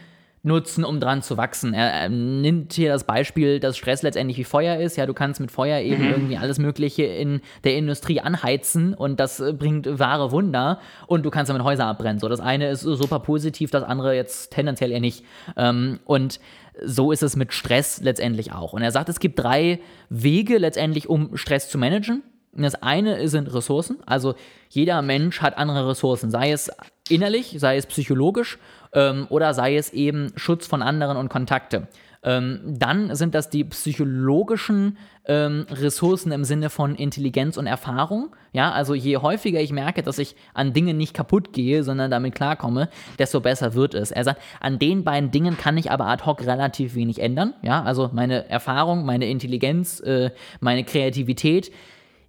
nutzen, um dran zu wachsen. Er, nimmt hier das Beispiel, dass Stress letztendlich wie Feuer ist. Ja, du kannst mit Feuer eben mhm. irgendwie alles Mögliche in der Industrie anheizen und das äh, bringt wahre Wunder und du kannst damit Häuser abbrennen. So, das eine ist super positiv, das andere jetzt tendenziell eher nicht. Ähm, und so ist es mit Stress letztendlich auch. Und er sagt, es gibt drei Wege letztendlich, um Stress zu managen. Das eine sind Ressourcen. Also jeder Mensch hat andere Ressourcen, sei es innerlich, sei es psychologisch ähm, oder sei es eben Schutz von anderen und Kontakte. Ähm, dann sind das die psychologischen ähm, Ressourcen im Sinne von Intelligenz und Erfahrung. Ja, also je häufiger ich merke, dass ich an Dingen nicht kaputt gehe, sondern damit klarkomme, desto besser wird es. Er sagt, an den beiden Dingen kann ich aber ad hoc relativ wenig ändern. Ja, also meine Erfahrung, meine Intelligenz, äh, meine Kreativität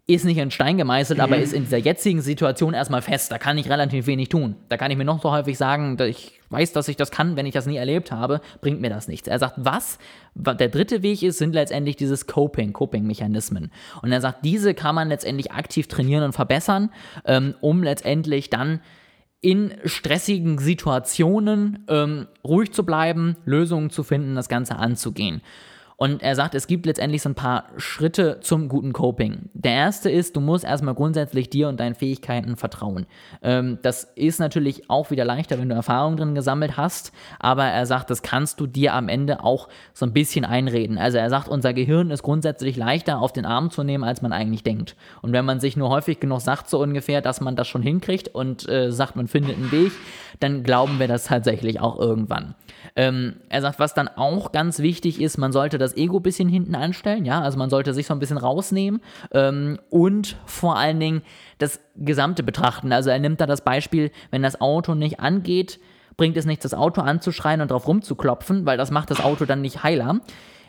ist nicht in Stein gemeißelt, mhm. aber ist in dieser jetzigen Situation erstmal fest. Da kann ich relativ wenig tun. Da kann ich mir noch so häufig sagen, dass ich weiß, dass ich das kann, wenn ich das nie erlebt habe, bringt mir das nichts. Er sagt, was der dritte Weg ist, sind letztendlich dieses Coping, Coping-Mechanismen. Und er sagt, diese kann man letztendlich aktiv trainieren und verbessern, ähm, um letztendlich dann in stressigen Situationen ähm, ruhig zu bleiben, Lösungen zu finden, das Ganze anzugehen. Und er sagt, es gibt letztendlich so ein paar Schritte zum guten Coping. Der erste ist, du musst erstmal grundsätzlich dir und deinen Fähigkeiten vertrauen. Ähm, das ist natürlich auch wieder leichter, wenn du Erfahrung drin gesammelt hast, aber er sagt, das kannst du dir am Ende auch so ein bisschen einreden. Also er sagt, unser Gehirn ist grundsätzlich leichter auf den Arm zu nehmen, als man eigentlich denkt. Und wenn man sich nur häufig genug sagt, so ungefähr, dass man das schon hinkriegt und äh, sagt, man findet einen Weg, dann glauben wir das tatsächlich auch irgendwann. Ähm, er sagt, was dann auch ganz wichtig ist, man sollte das das Ego ein bisschen hinten anstellen, ja, also man sollte sich so ein bisschen rausnehmen ähm, und vor allen Dingen das Gesamte betrachten. Also er nimmt da das Beispiel, wenn das Auto nicht angeht, bringt es nichts, das Auto anzuschreien und drauf rumzuklopfen, weil das macht das Auto dann nicht heiler.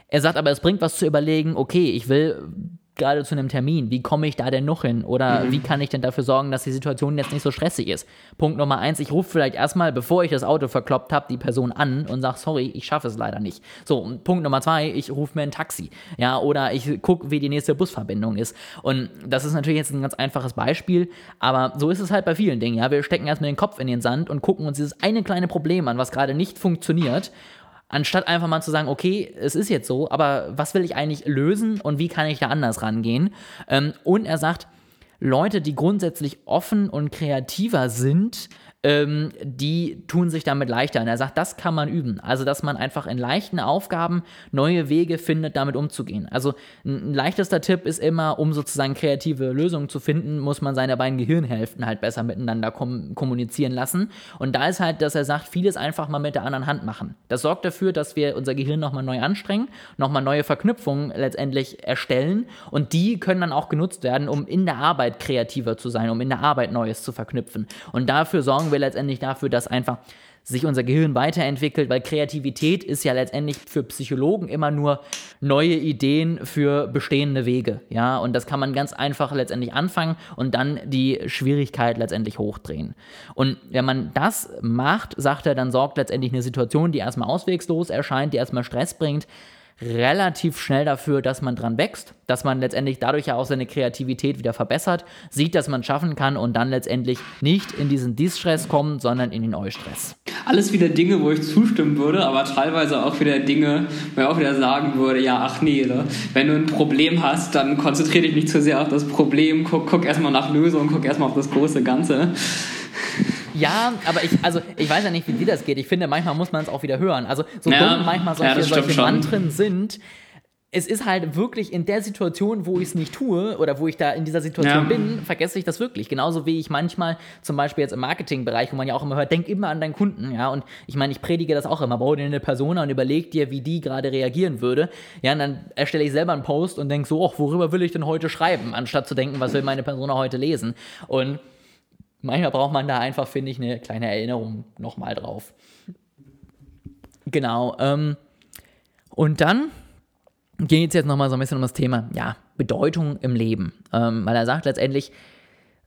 Er sagt aber, es bringt was zu überlegen, okay, ich will gerade zu einem Termin, wie komme ich da denn noch hin? Oder mhm. wie kann ich denn dafür sorgen, dass die Situation jetzt nicht so stressig ist? Punkt Nummer eins, ich rufe vielleicht erstmal, bevor ich das Auto verkloppt habe, die Person an und sage, sorry, ich schaffe es leider nicht. So, und Punkt Nummer zwei, ich rufe mir ein Taxi. Ja, oder ich gucke, wie die nächste Busverbindung ist. Und das ist natürlich jetzt ein ganz einfaches Beispiel, aber so ist es halt bei vielen Dingen. Ja, wir stecken erstmal den Kopf in den Sand und gucken uns dieses eine kleine Problem an, was gerade nicht funktioniert Anstatt einfach mal zu sagen, okay, es ist jetzt so, aber was will ich eigentlich lösen und wie kann ich da anders rangehen? Ähm, und er sagt, Leute, die grundsätzlich offen und kreativer sind, ähm, die tun sich damit leichter. Und er sagt, das kann man üben. Also, dass man einfach in leichten Aufgaben neue Wege findet, damit umzugehen. Also, ein, leichtester Tipp ist immer, um sozusagen kreative Lösungen zu finden, muss man seine beiden Gehirnhälften halt besser miteinander kom kommunizieren lassen. Und da ist halt, dass er sagt, vieles einfach mal mit der anderen Hand machen. Das sorgt dafür, dass wir unser Gehirn nochmal neu anstrengen, nochmal neue Verknüpfungen letztendlich erstellen. Und die können dann auch genutzt werden, um in der Arbeit kreativer zu sein, um in der Arbeit Neues zu verknüpfen. Und dafür sorgen sorgen wir letztendlich dafür, dass einfach sich unser Gehirn weiterentwickelt, weil Kreativität ist ja letztendlich für Psychologen immer nur neue Ideen für bestehende Wege, ja, und das kann man ganz einfach letztendlich anfangen und dann die Schwierigkeit letztendlich hochdrehen. Und wenn man das macht, sagt er, dann sorgt letztendlich eine Situation, die erstmal auswegslos erscheint, die erstmal Stress bringt, relativ schnell dafür, dass man dran wächst, dass man letztendlich dadurch ja auch seine Kreativität wieder verbessert, sieht, dass man es schaffen kann und dann letztendlich nicht in diesen Distress kommt, sondern in den Eustress. Alles wieder Dinge, wo ich zustimmen würde, aber teilweise auch wieder Dinge, wo ich auch wieder sagen würde, ja, ach nee, ne? wenn du ein Problem hast, dann konzentriere dich nicht zu sehr auf das Problem, guck, guck erstmal nach Lösungen, guck erstmal auf das große Ganze. Ja, aber ich, also ich weiß ja nicht, wie dir das geht. Ich finde, manchmal muss man es auch wieder hören. Also so ja, dumm manchmal solche, ja, solche Mantren sind. Es ist halt wirklich in der Situation, wo ich es nicht tue oder wo ich da in dieser Situation ja. bin, vergesse ich das wirklich. Genauso wie ich manchmal, zum Beispiel jetzt im Marketingbereich, wo man ja auch immer hört, denk immer an deinen Kunden, ja. Und ich meine, ich predige das auch immer, bau dir eine Persona und überleg dir, wie die gerade reagieren würde. Ja, und dann erstelle ich selber einen Post und denke so, ach, worüber will ich denn heute schreiben, anstatt zu denken, was will meine Persona heute lesen. Und manchmal braucht man da einfach, finde ich, eine kleine Erinnerung nochmal drauf. Genau. Ähm, und dann geht es jetzt nochmal so ein bisschen um das Thema, ja, Bedeutung im Leben. Ähm, weil er sagt letztendlich,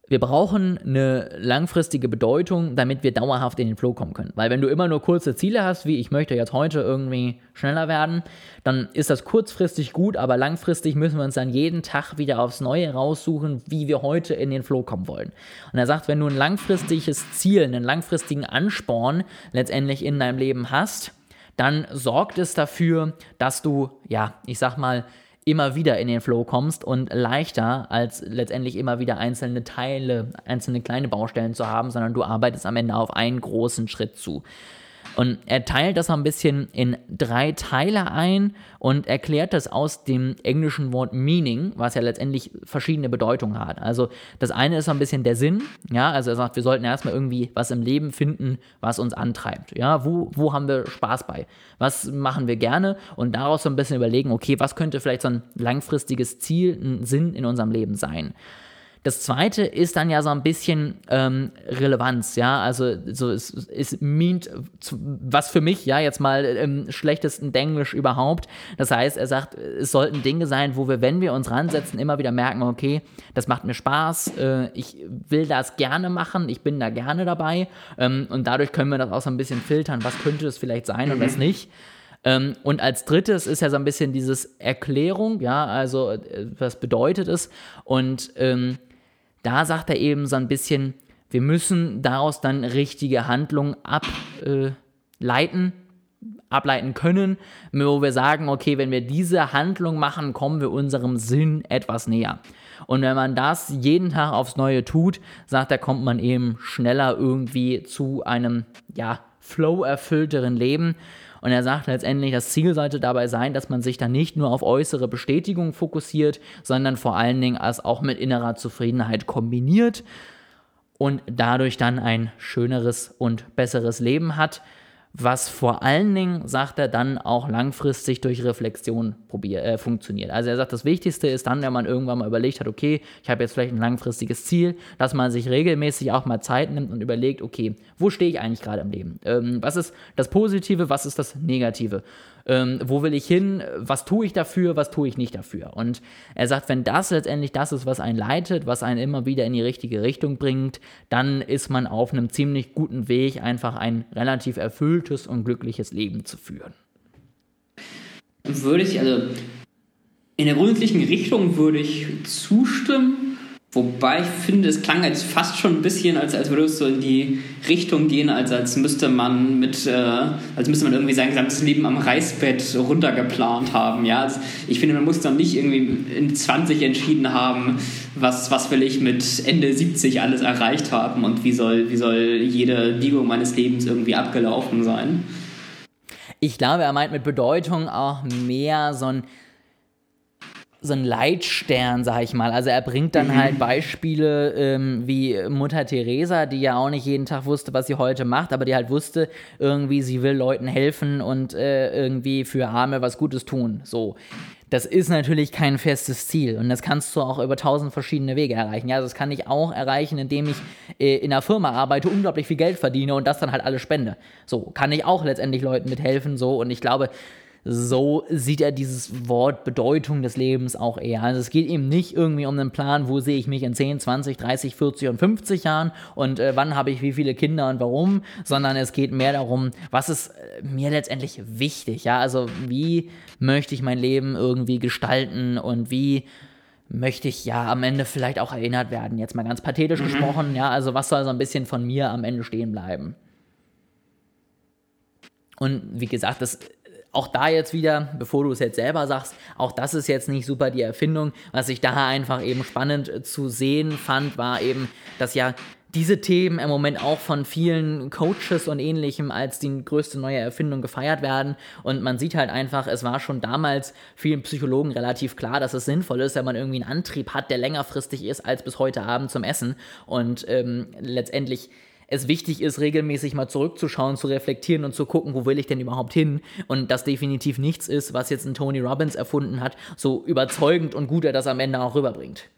wir brauchen eine langfristige Bedeutung, damit wir dauerhaft in den Flow kommen können. Weil wenn du immer nur kurze Ziele hast, wie ich möchte jetzt heute irgendwie schneller werden, dann ist das kurzfristig gut, aber langfristig müssen wir uns dann jeden Tag wieder aufs Neue raussuchen, wie wir heute in den Flow kommen wollen. Und er sagt, wenn du ein langfristiges Ziel, einen langfristigen Ansporn letztendlich in deinem Leben hast, dann sorgt es dafür, dass du, ja, ich sag mal, immer wieder in den Flow kommst und leichter als letztendlich immer wieder einzelne Teile, einzelne kleine Baustellen zu haben, sondern du arbeitest am Ende auf einen großen Schritt zu. Und er teilt das ein bisschen in drei Teile ein und erklärt das aus dem englischen Wort Meaning, was ja letztendlich verschiedene Bedeutungen hat. Also das eine ist so ein bisschen der Sinn, ja, also er sagt, wir sollten erstmal irgendwie was im Leben finden, was uns antreibt. Ja, wo, wo haben wir Spaß bei? Was machen wir gerne? Und daraus so ein bisschen überlegen, okay, was könnte vielleicht so ein langfristiges Ziel, ein Sinn in unserem Leben sein? Das zweite ist dann ja so ein bisschen ähm, Relevanz, ja, also so es, es meant, was für mich, ja, jetzt mal im schlechtesten Denglisch überhaupt. Das heißt, er sagt, es sollten Dinge sein, wo wir, wenn wir uns ransetzen, immer wieder merken, okay, das macht mir Spaß, äh, ich will das gerne machen, ich bin da gerne dabei ähm, und dadurch können wir das auch so ein bisschen filtern, was könnte das vielleicht sein und was mhm. nicht. Ähm, und als drittes ist ja so ein bisschen dieses Erklärung, ja, also äh, was bedeutet es und ähm, da sagt er eben so ein bisschen, wir müssen daraus dann richtige Handlungen ableiten, ableiten können, wo wir sagen, okay, wenn wir diese Handlung machen, kommen wir unserem Sinn etwas näher. Und wenn man das jeden Tag aufs Neue tut, sagt er, kommt man eben schneller irgendwie zu einem, ja, flow-erfüllteren Leben. Und er sagt letztendlich, das Ziel sollte dabei sein, dass man sich dann nicht nur auf äußere Bestätigung fokussiert, sondern vor allen Dingen es auch mit innerer Zufriedenheit kombiniert und dadurch dann ein schöneres und besseres Leben hat. Was vor allen Dingen, sagt er, dann auch langfristig durch Reflexion probier, äh, funktioniert. Also er sagt, das Wichtigste ist dann, wenn man irgendwann mal überlegt hat, okay, ich habe jetzt vielleicht ein langfristiges Ziel, dass man sich regelmäßig auch mal Zeit nimmt und überlegt, okay, wo stehe ich eigentlich gerade im Leben? Ähm, was ist das Positive, was ist das Negative? Ähm, wo will ich hin? Was tue ich dafür? Was tue ich nicht dafür? Und er sagt, wenn das letztendlich das ist, was einen leitet, was einen immer wieder in die richtige Richtung bringt, dann ist man auf einem ziemlich guten Weg, einfach ein relativ erfülltes und glückliches Leben zu führen. Würde ich, also in der grundsätzlichen Richtung würde ich zustimmen. Wobei ich finde, es klang jetzt fast schon ein bisschen, als, als würde es so in die Richtung gehen, als, als müsste man mit, äh, als müsste man irgendwie sein gesamtes Leben am Reißbett runtergeplant haben. Ja? Also ich finde, man muss dann nicht irgendwie in 20 entschieden haben, was, was will ich mit Ende 70 alles erreicht haben und wie soll, wie soll jede Biegung meines Lebens irgendwie abgelaufen sein. Ich glaube, er meint mit Bedeutung auch mehr so ein so ein Leitstern, sag ich mal. Also er bringt dann mhm. halt Beispiele ähm, wie Mutter Teresa, die ja auch nicht jeden Tag wusste, was sie heute macht, aber die halt wusste, irgendwie sie will Leuten helfen und äh, irgendwie für Arme was Gutes tun. So. Das ist natürlich kein festes Ziel und das kannst du auch über tausend verschiedene Wege erreichen. Ja, das kann ich auch erreichen, indem ich äh, in einer Firma arbeite, unglaublich viel Geld verdiene und das dann halt alles spende. So kann ich auch letztendlich Leuten mithelfen. So und ich glaube, so sieht er dieses Wort Bedeutung des Lebens auch eher. Also es geht ihm nicht irgendwie um einen Plan, wo sehe ich mich in 10, 20, 30, 40 und 50 Jahren und äh, wann habe ich wie viele Kinder und warum, sondern es geht mehr darum, was ist äh, mir letztendlich wichtig. Ja, also wie möchte ich mein Leben irgendwie gestalten und wie möchte ich ja am Ende vielleicht auch erinnert werden. Jetzt mal ganz pathetisch mhm. gesprochen, ja, also was soll so ein bisschen von mir am Ende stehen bleiben? Und wie gesagt, das auch da jetzt wieder, bevor du es jetzt selber sagst, auch das ist jetzt nicht super die Erfindung. Was ich da einfach eben spannend zu sehen fand, war eben, dass ja diese Themen im Moment auch von vielen Coaches und ähnlichem als die größte neue Erfindung gefeiert werden. Und man sieht halt einfach, es war schon damals vielen Psychologen relativ klar, dass es sinnvoll ist, wenn man irgendwie einen Antrieb hat, der längerfristig ist als bis heute Abend zum Essen. Und ähm, letztendlich es wichtig ist, regelmäßig mal zurückzuschauen, zu reflektieren und zu gucken, wo will ich denn überhaupt hin? Und das definitiv nichts ist, was jetzt ein Tony Robbins erfunden hat, so überzeugend und gut er das am Ende auch rüberbringt.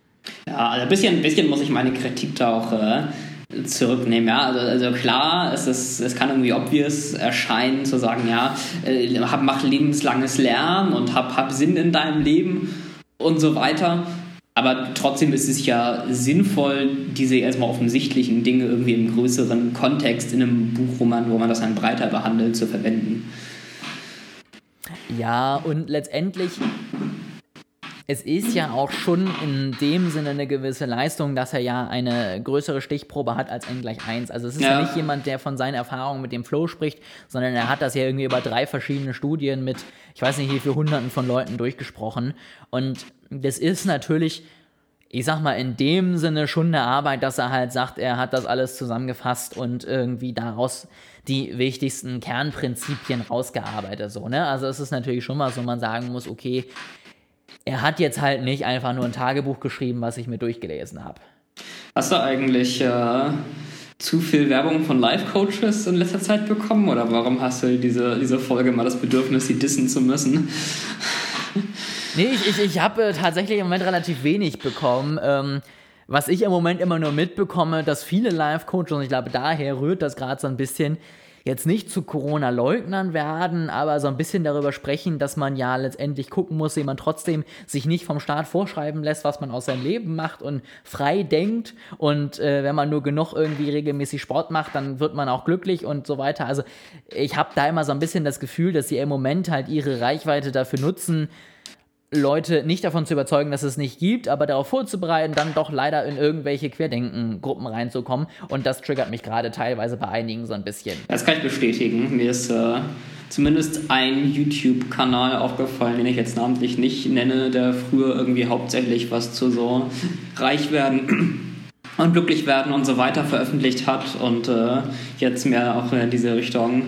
Ja, also ein bisschen, ein bisschen muss ich meine Kritik da auch äh, zurücknehmen. Ja, also, also klar, es, ist, es kann irgendwie obvious erscheinen, zu sagen, ja, äh, mach lebenslanges Lernen und hab, hab Sinn in deinem Leben und so weiter. Aber trotzdem ist es ja sinnvoll, diese erstmal offensichtlichen Dinge irgendwie im größeren Kontext in einem Buchroman, wo man das dann breiter behandelt, zu verwenden. Ja, und letztendlich es ist ja auch schon in dem Sinne eine gewisse Leistung, dass er ja eine größere Stichprobe hat als n gleich 1. Also es ist ja. ja. nicht jemand, der von seinen Erfahrungen mit dem Flow spricht, sondern er hat das ja irgendwie über drei verschiedene Studien mit, ich weiß nicht wie viele Hunderten von Leuten durchgesprochen. Und das ist natürlich, ich sag mal, in dem Sinne schon eine Arbeit, dass er halt sagt, er hat das alles zusammengefasst und irgendwie daraus die wichtigsten Kernprinzipien rausgearbeitet. So, ne? Also es ist natürlich schon was, wo man sagen muss, okay, er hat jetzt halt nicht einfach nur ein Tagebuch geschrieben, was ich mir durchgelesen habe. Hast du eigentlich äh, zu viel Werbung von Life-Coaches in letzter Zeit bekommen oder warum hast du diese, diese Folge mal das Bedürfnis, sie dissen zu müssen? nee, ich, ich, ich habe äh, tatsächlich im Moment relativ wenig bekommen. Ähm, was ich im Moment immer nur mitbekomme, dass viele Life-Coaches, und ich glaube, daher rührt das gerade so ein bisschen, jetzt nicht zu Corona-Leugnern werden, aber so ein bisschen darüber sprechen, dass man ja letztendlich gucken muss, wie man trotzdem sich nicht vom Staat vorschreiben lässt, was man aus seinem Leben macht und frei denkt. Und äh, wenn man nur genug irgendwie regelmäßig Sport macht, dann wird man auch glücklich und so weiter. Also ich habe da immer so ein bisschen das Gefühl, dass sie im Moment halt ihre Reichweite dafür nutzen, Leute nicht davon zu überzeugen, dass es nicht gibt, aber darauf vorzubereiten, dann doch leider in irgendwelche Querdenken-Gruppen reinzukommen. Und das triggert mich gerade teilweise bei einigen so ein bisschen. Das kann ich bestätigen. Mir ist äh, zumindest ein YouTube-Kanal aufgefallen, den ich jetzt namentlich nicht nenne, der früher irgendwie hauptsächlich was zu so reich werden und glücklich werden und so weiter veröffentlicht hat und äh, jetzt mehr auch in diese Richtung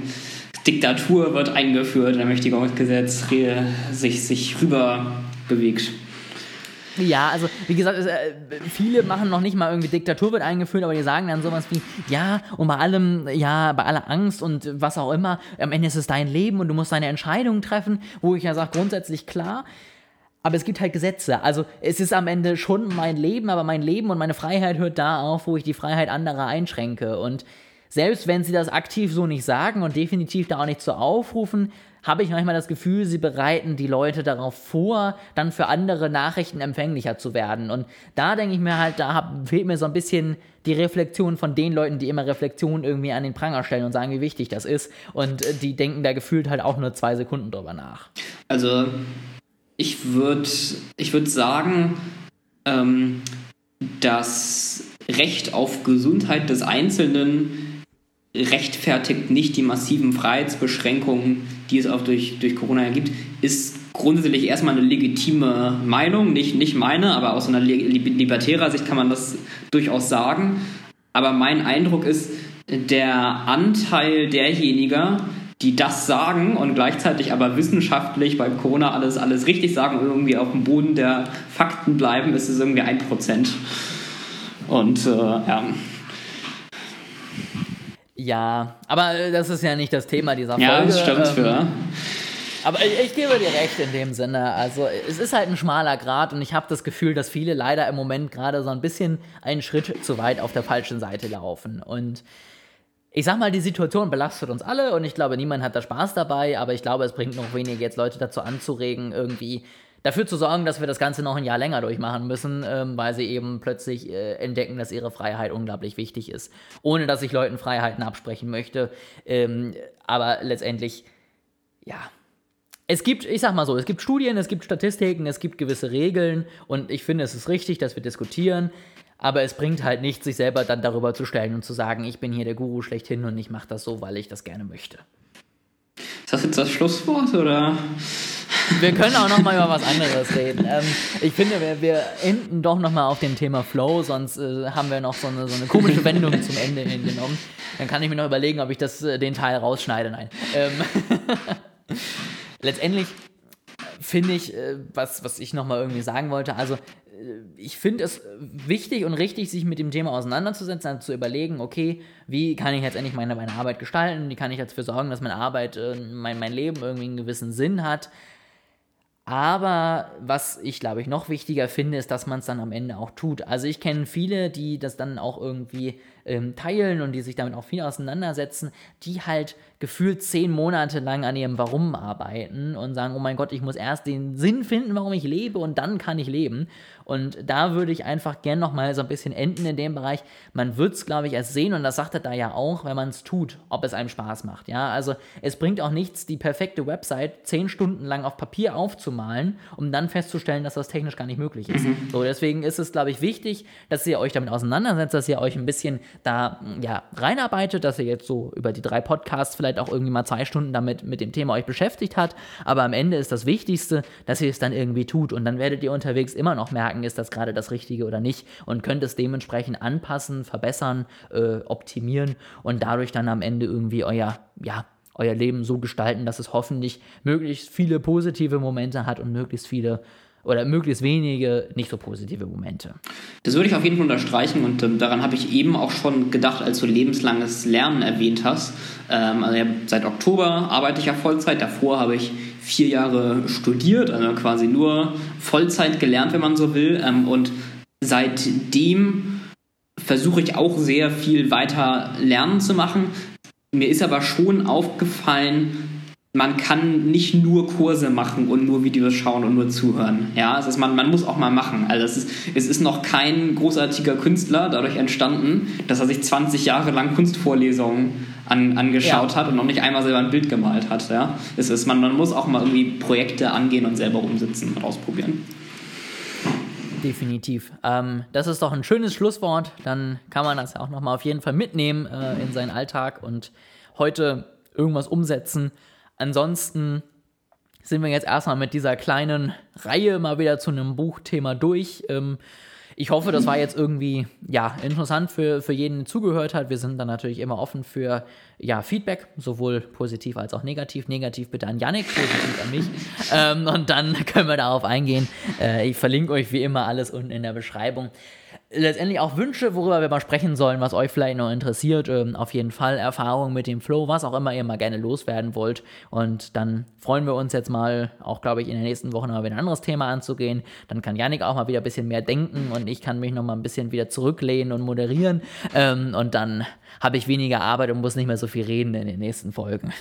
Diktatur wird eingeführt, ein Ermächtigungsgesetz sich, sich rüber bewegt. Ja, also wie gesagt, es, äh, viele machen noch nicht mal irgendwie Diktatur wird eingeführt, aber die sagen dann sowas wie, ja, und bei allem, ja, bei aller Angst und was auch immer, am Ende ist es dein Leben und du musst deine Entscheidungen treffen, wo ich ja sage, grundsätzlich klar. Aber es gibt halt Gesetze. Also es ist am Ende schon mein Leben, aber mein Leben und meine Freiheit hört da auf, wo ich die Freiheit anderer einschränke. Und selbst wenn sie das aktiv so nicht sagen und definitiv da auch nicht zu aufrufen, habe ich manchmal das Gefühl, sie bereiten die Leute darauf vor, dann für andere Nachrichten empfänglicher zu werden. Und da denke ich mir halt, da hab, fehlt mir so ein bisschen die Reflexion von den Leuten, die immer Reflexion irgendwie an den Pranger stellen und sagen, wie wichtig das ist. Und äh, die denken da gefühlt halt auch nur zwei Sekunden drüber nach. Also ich würde ich würd sagen, ähm, das Recht auf Gesundheit des Einzelnen rechtfertigt nicht die massiven Freiheitsbeschränkungen, die es auch durch, durch Corona gibt, ist grundsätzlich erstmal eine legitime Meinung, nicht, nicht meine, aber aus einer libertärer Sicht kann man das durchaus sagen. Aber mein Eindruck ist, der Anteil derjenigen, die das sagen und gleichzeitig aber wissenschaftlich bei Corona alles, alles richtig sagen und irgendwie auf dem Boden der Fakten bleiben, ist es irgendwie ein Prozent. Und äh, ja. Ja, aber äh, das ist ja nicht das Thema dieser Folge. Ja, das stimmt. Ähm, ja. Aber ich, ich, gebe dir recht in dem Sinne. Also es ist halt ein schmaler Grad und ich habe das Gefühl, dass viele leider im Moment gerade so ein bisschen einen Schritt zu weit auf der falschen Seite laufen. Und ich sag mal, die Situation belastet uns alle und ich glaube, niemand hat da Spaß dabei, aber ich glaube, es bringt noch weniger jetzt Leute dazu anzuregen, irgendwie dafür zu sorgen, dass wir das Ganze noch ein Jahr länger durchmachen müssen, ähm, weil sie eben plötzlich äh, entdecken, dass ihre Freiheit unglaublich wichtig ist. Ohne dass ich Leuten Freiheiten absprechen möchte. Ähm, aber letztendlich, ja. Es gibt, ich sag mal so, es gibt Studien, es gibt Statistiken, es gibt gewisse Regeln und ich finde, es ist richtig, dass wir diskutieren. Aber es bringt halt nichts, sich selber dann darüber zu stellen und zu sagen, ich bin hier der Guru schlechthin und ich mache das so, weil ich das gerne möchte. Ist das jetzt das Schlusswort oder? Wir können auch noch mal über was anderes reden. Ähm, ich finde, wir, wir enden doch noch mal auf dem Thema Flow, sonst äh, haben wir noch so eine, so eine komische Wendung zum Ende hingenommen. Dann kann ich mir noch überlegen, ob ich das, äh, den Teil rausschneide. Nein. Ähm, letztendlich finde ich, äh, was, was ich noch mal irgendwie sagen wollte, also äh, ich finde es wichtig und richtig, sich mit dem Thema auseinanderzusetzen, also zu überlegen, okay, wie kann ich jetzt endlich meine, meine Arbeit gestalten, wie kann ich dafür sorgen, dass meine Arbeit, mein, mein Leben irgendwie einen gewissen Sinn hat. Aber was ich glaube ich noch wichtiger finde, ist, dass man es dann am Ende auch tut. Also ich kenne viele, die das dann auch irgendwie ähm, teilen und die sich damit auch viel auseinandersetzen, die halt gefühlt zehn Monate lang an ihrem Warum arbeiten und sagen, oh mein Gott, ich muss erst den Sinn finden, warum ich lebe und dann kann ich leben. Und da würde ich einfach gern nochmal so ein bisschen enden in dem Bereich. Man wird es, glaube ich, erst sehen und das sagt er da ja auch, wenn man es tut, ob es einem Spaß macht. Ja, also es bringt auch nichts, die perfekte Website zehn Stunden lang auf Papier aufzumalen, um dann festzustellen, dass das technisch gar nicht möglich ist. So, deswegen ist es, glaube ich, wichtig, dass ihr euch damit auseinandersetzt, dass ihr euch ein bisschen da ja, reinarbeitet, dass ihr jetzt so über die drei Podcasts vielleicht vielleicht auch irgendwie mal zwei Stunden damit mit dem Thema euch beschäftigt hat. Aber am Ende ist das Wichtigste, dass ihr es dann irgendwie tut. Und dann werdet ihr unterwegs immer noch merken, ist das gerade das Richtige oder nicht. Und könnt es dementsprechend anpassen, verbessern, äh, optimieren und dadurch dann am Ende irgendwie euer, ja, euer Leben so gestalten, dass es hoffentlich möglichst viele positive Momente hat und möglichst viele oder möglichst wenige nicht so positive Momente. Das würde ich auf jeden Fall unterstreichen und ähm, daran habe ich eben auch schon gedacht, als du lebenslanges Lernen erwähnt hast. Ähm, also ja, seit Oktober arbeite ich ja Vollzeit, davor habe ich vier Jahre studiert, also quasi nur Vollzeit gelernt, wenn man so will. Ähm, und seitdem versuche ich auch sehr viel weiter lernen zu machen. Mir ist aber schon aufgefallen, man kann nicht nur Kurse machen und nur Videos schauen und nur zuhören. Ja, es ist, man, man muss auch mal machen. Also es ist, es ist noch kein großartiger Künstler dadurch entstanden, dass er sich 20 Jahre lang Kunstvorlesungen an, angeschaut ja. hat und noch nicht einmal selber ein Bild gemalt hat. Ja, es ist, man, man muss auch mal irgendwie Projekte angehen und selber umsetzen und ausprobieren. Definitiv. Ähm, das ist doch ein schönes Schlusswort. Dann kann man das ja auch nochmal auf jeden Fall mitnehmen äh, in seinen Alltag und heute irgendwas umsetzen. Ansonsten sind wir jetzt erstmal mit dieser kleinen Reihe mal wieder zu einem Buchthema durch. Ähm, ich hoffe, das war jetzt irgendwie ja, interessant für, für jeden, der zugehört hat. Wir sind dann natürlich immer offen für ja, Feedback, sowohl positiv als auch negativ. Negativ bitte an Yannick, positiv an mich. ähm, und dann können wir darauf eingehen. Äh, ich verlinke euch wie immer alles unten in der Beschreibung letztendlich auch Wünsche, worüber wir mal sprechen sollen, was euch vielleicht noch interessiert. Ähm, auf jeden Fall Erfahrungen mit dem Flow, was auch immer ihr mal gerne loswerden wollt. Und dann freuen wir uns jetzt mal, auch glaube ich, in den nächsten Wochen mal wieder ein anderes Thema anzugehen. Dann kann Janik auch mal wieder ein bisschen mehr denken und ich kann mich noch mal ein bisschen wieder zurücklehnen und moderieren. Ähm, und dann habe ich weniger Arbeit und muss nicht mehr so viel reden in den nächsten Folgen.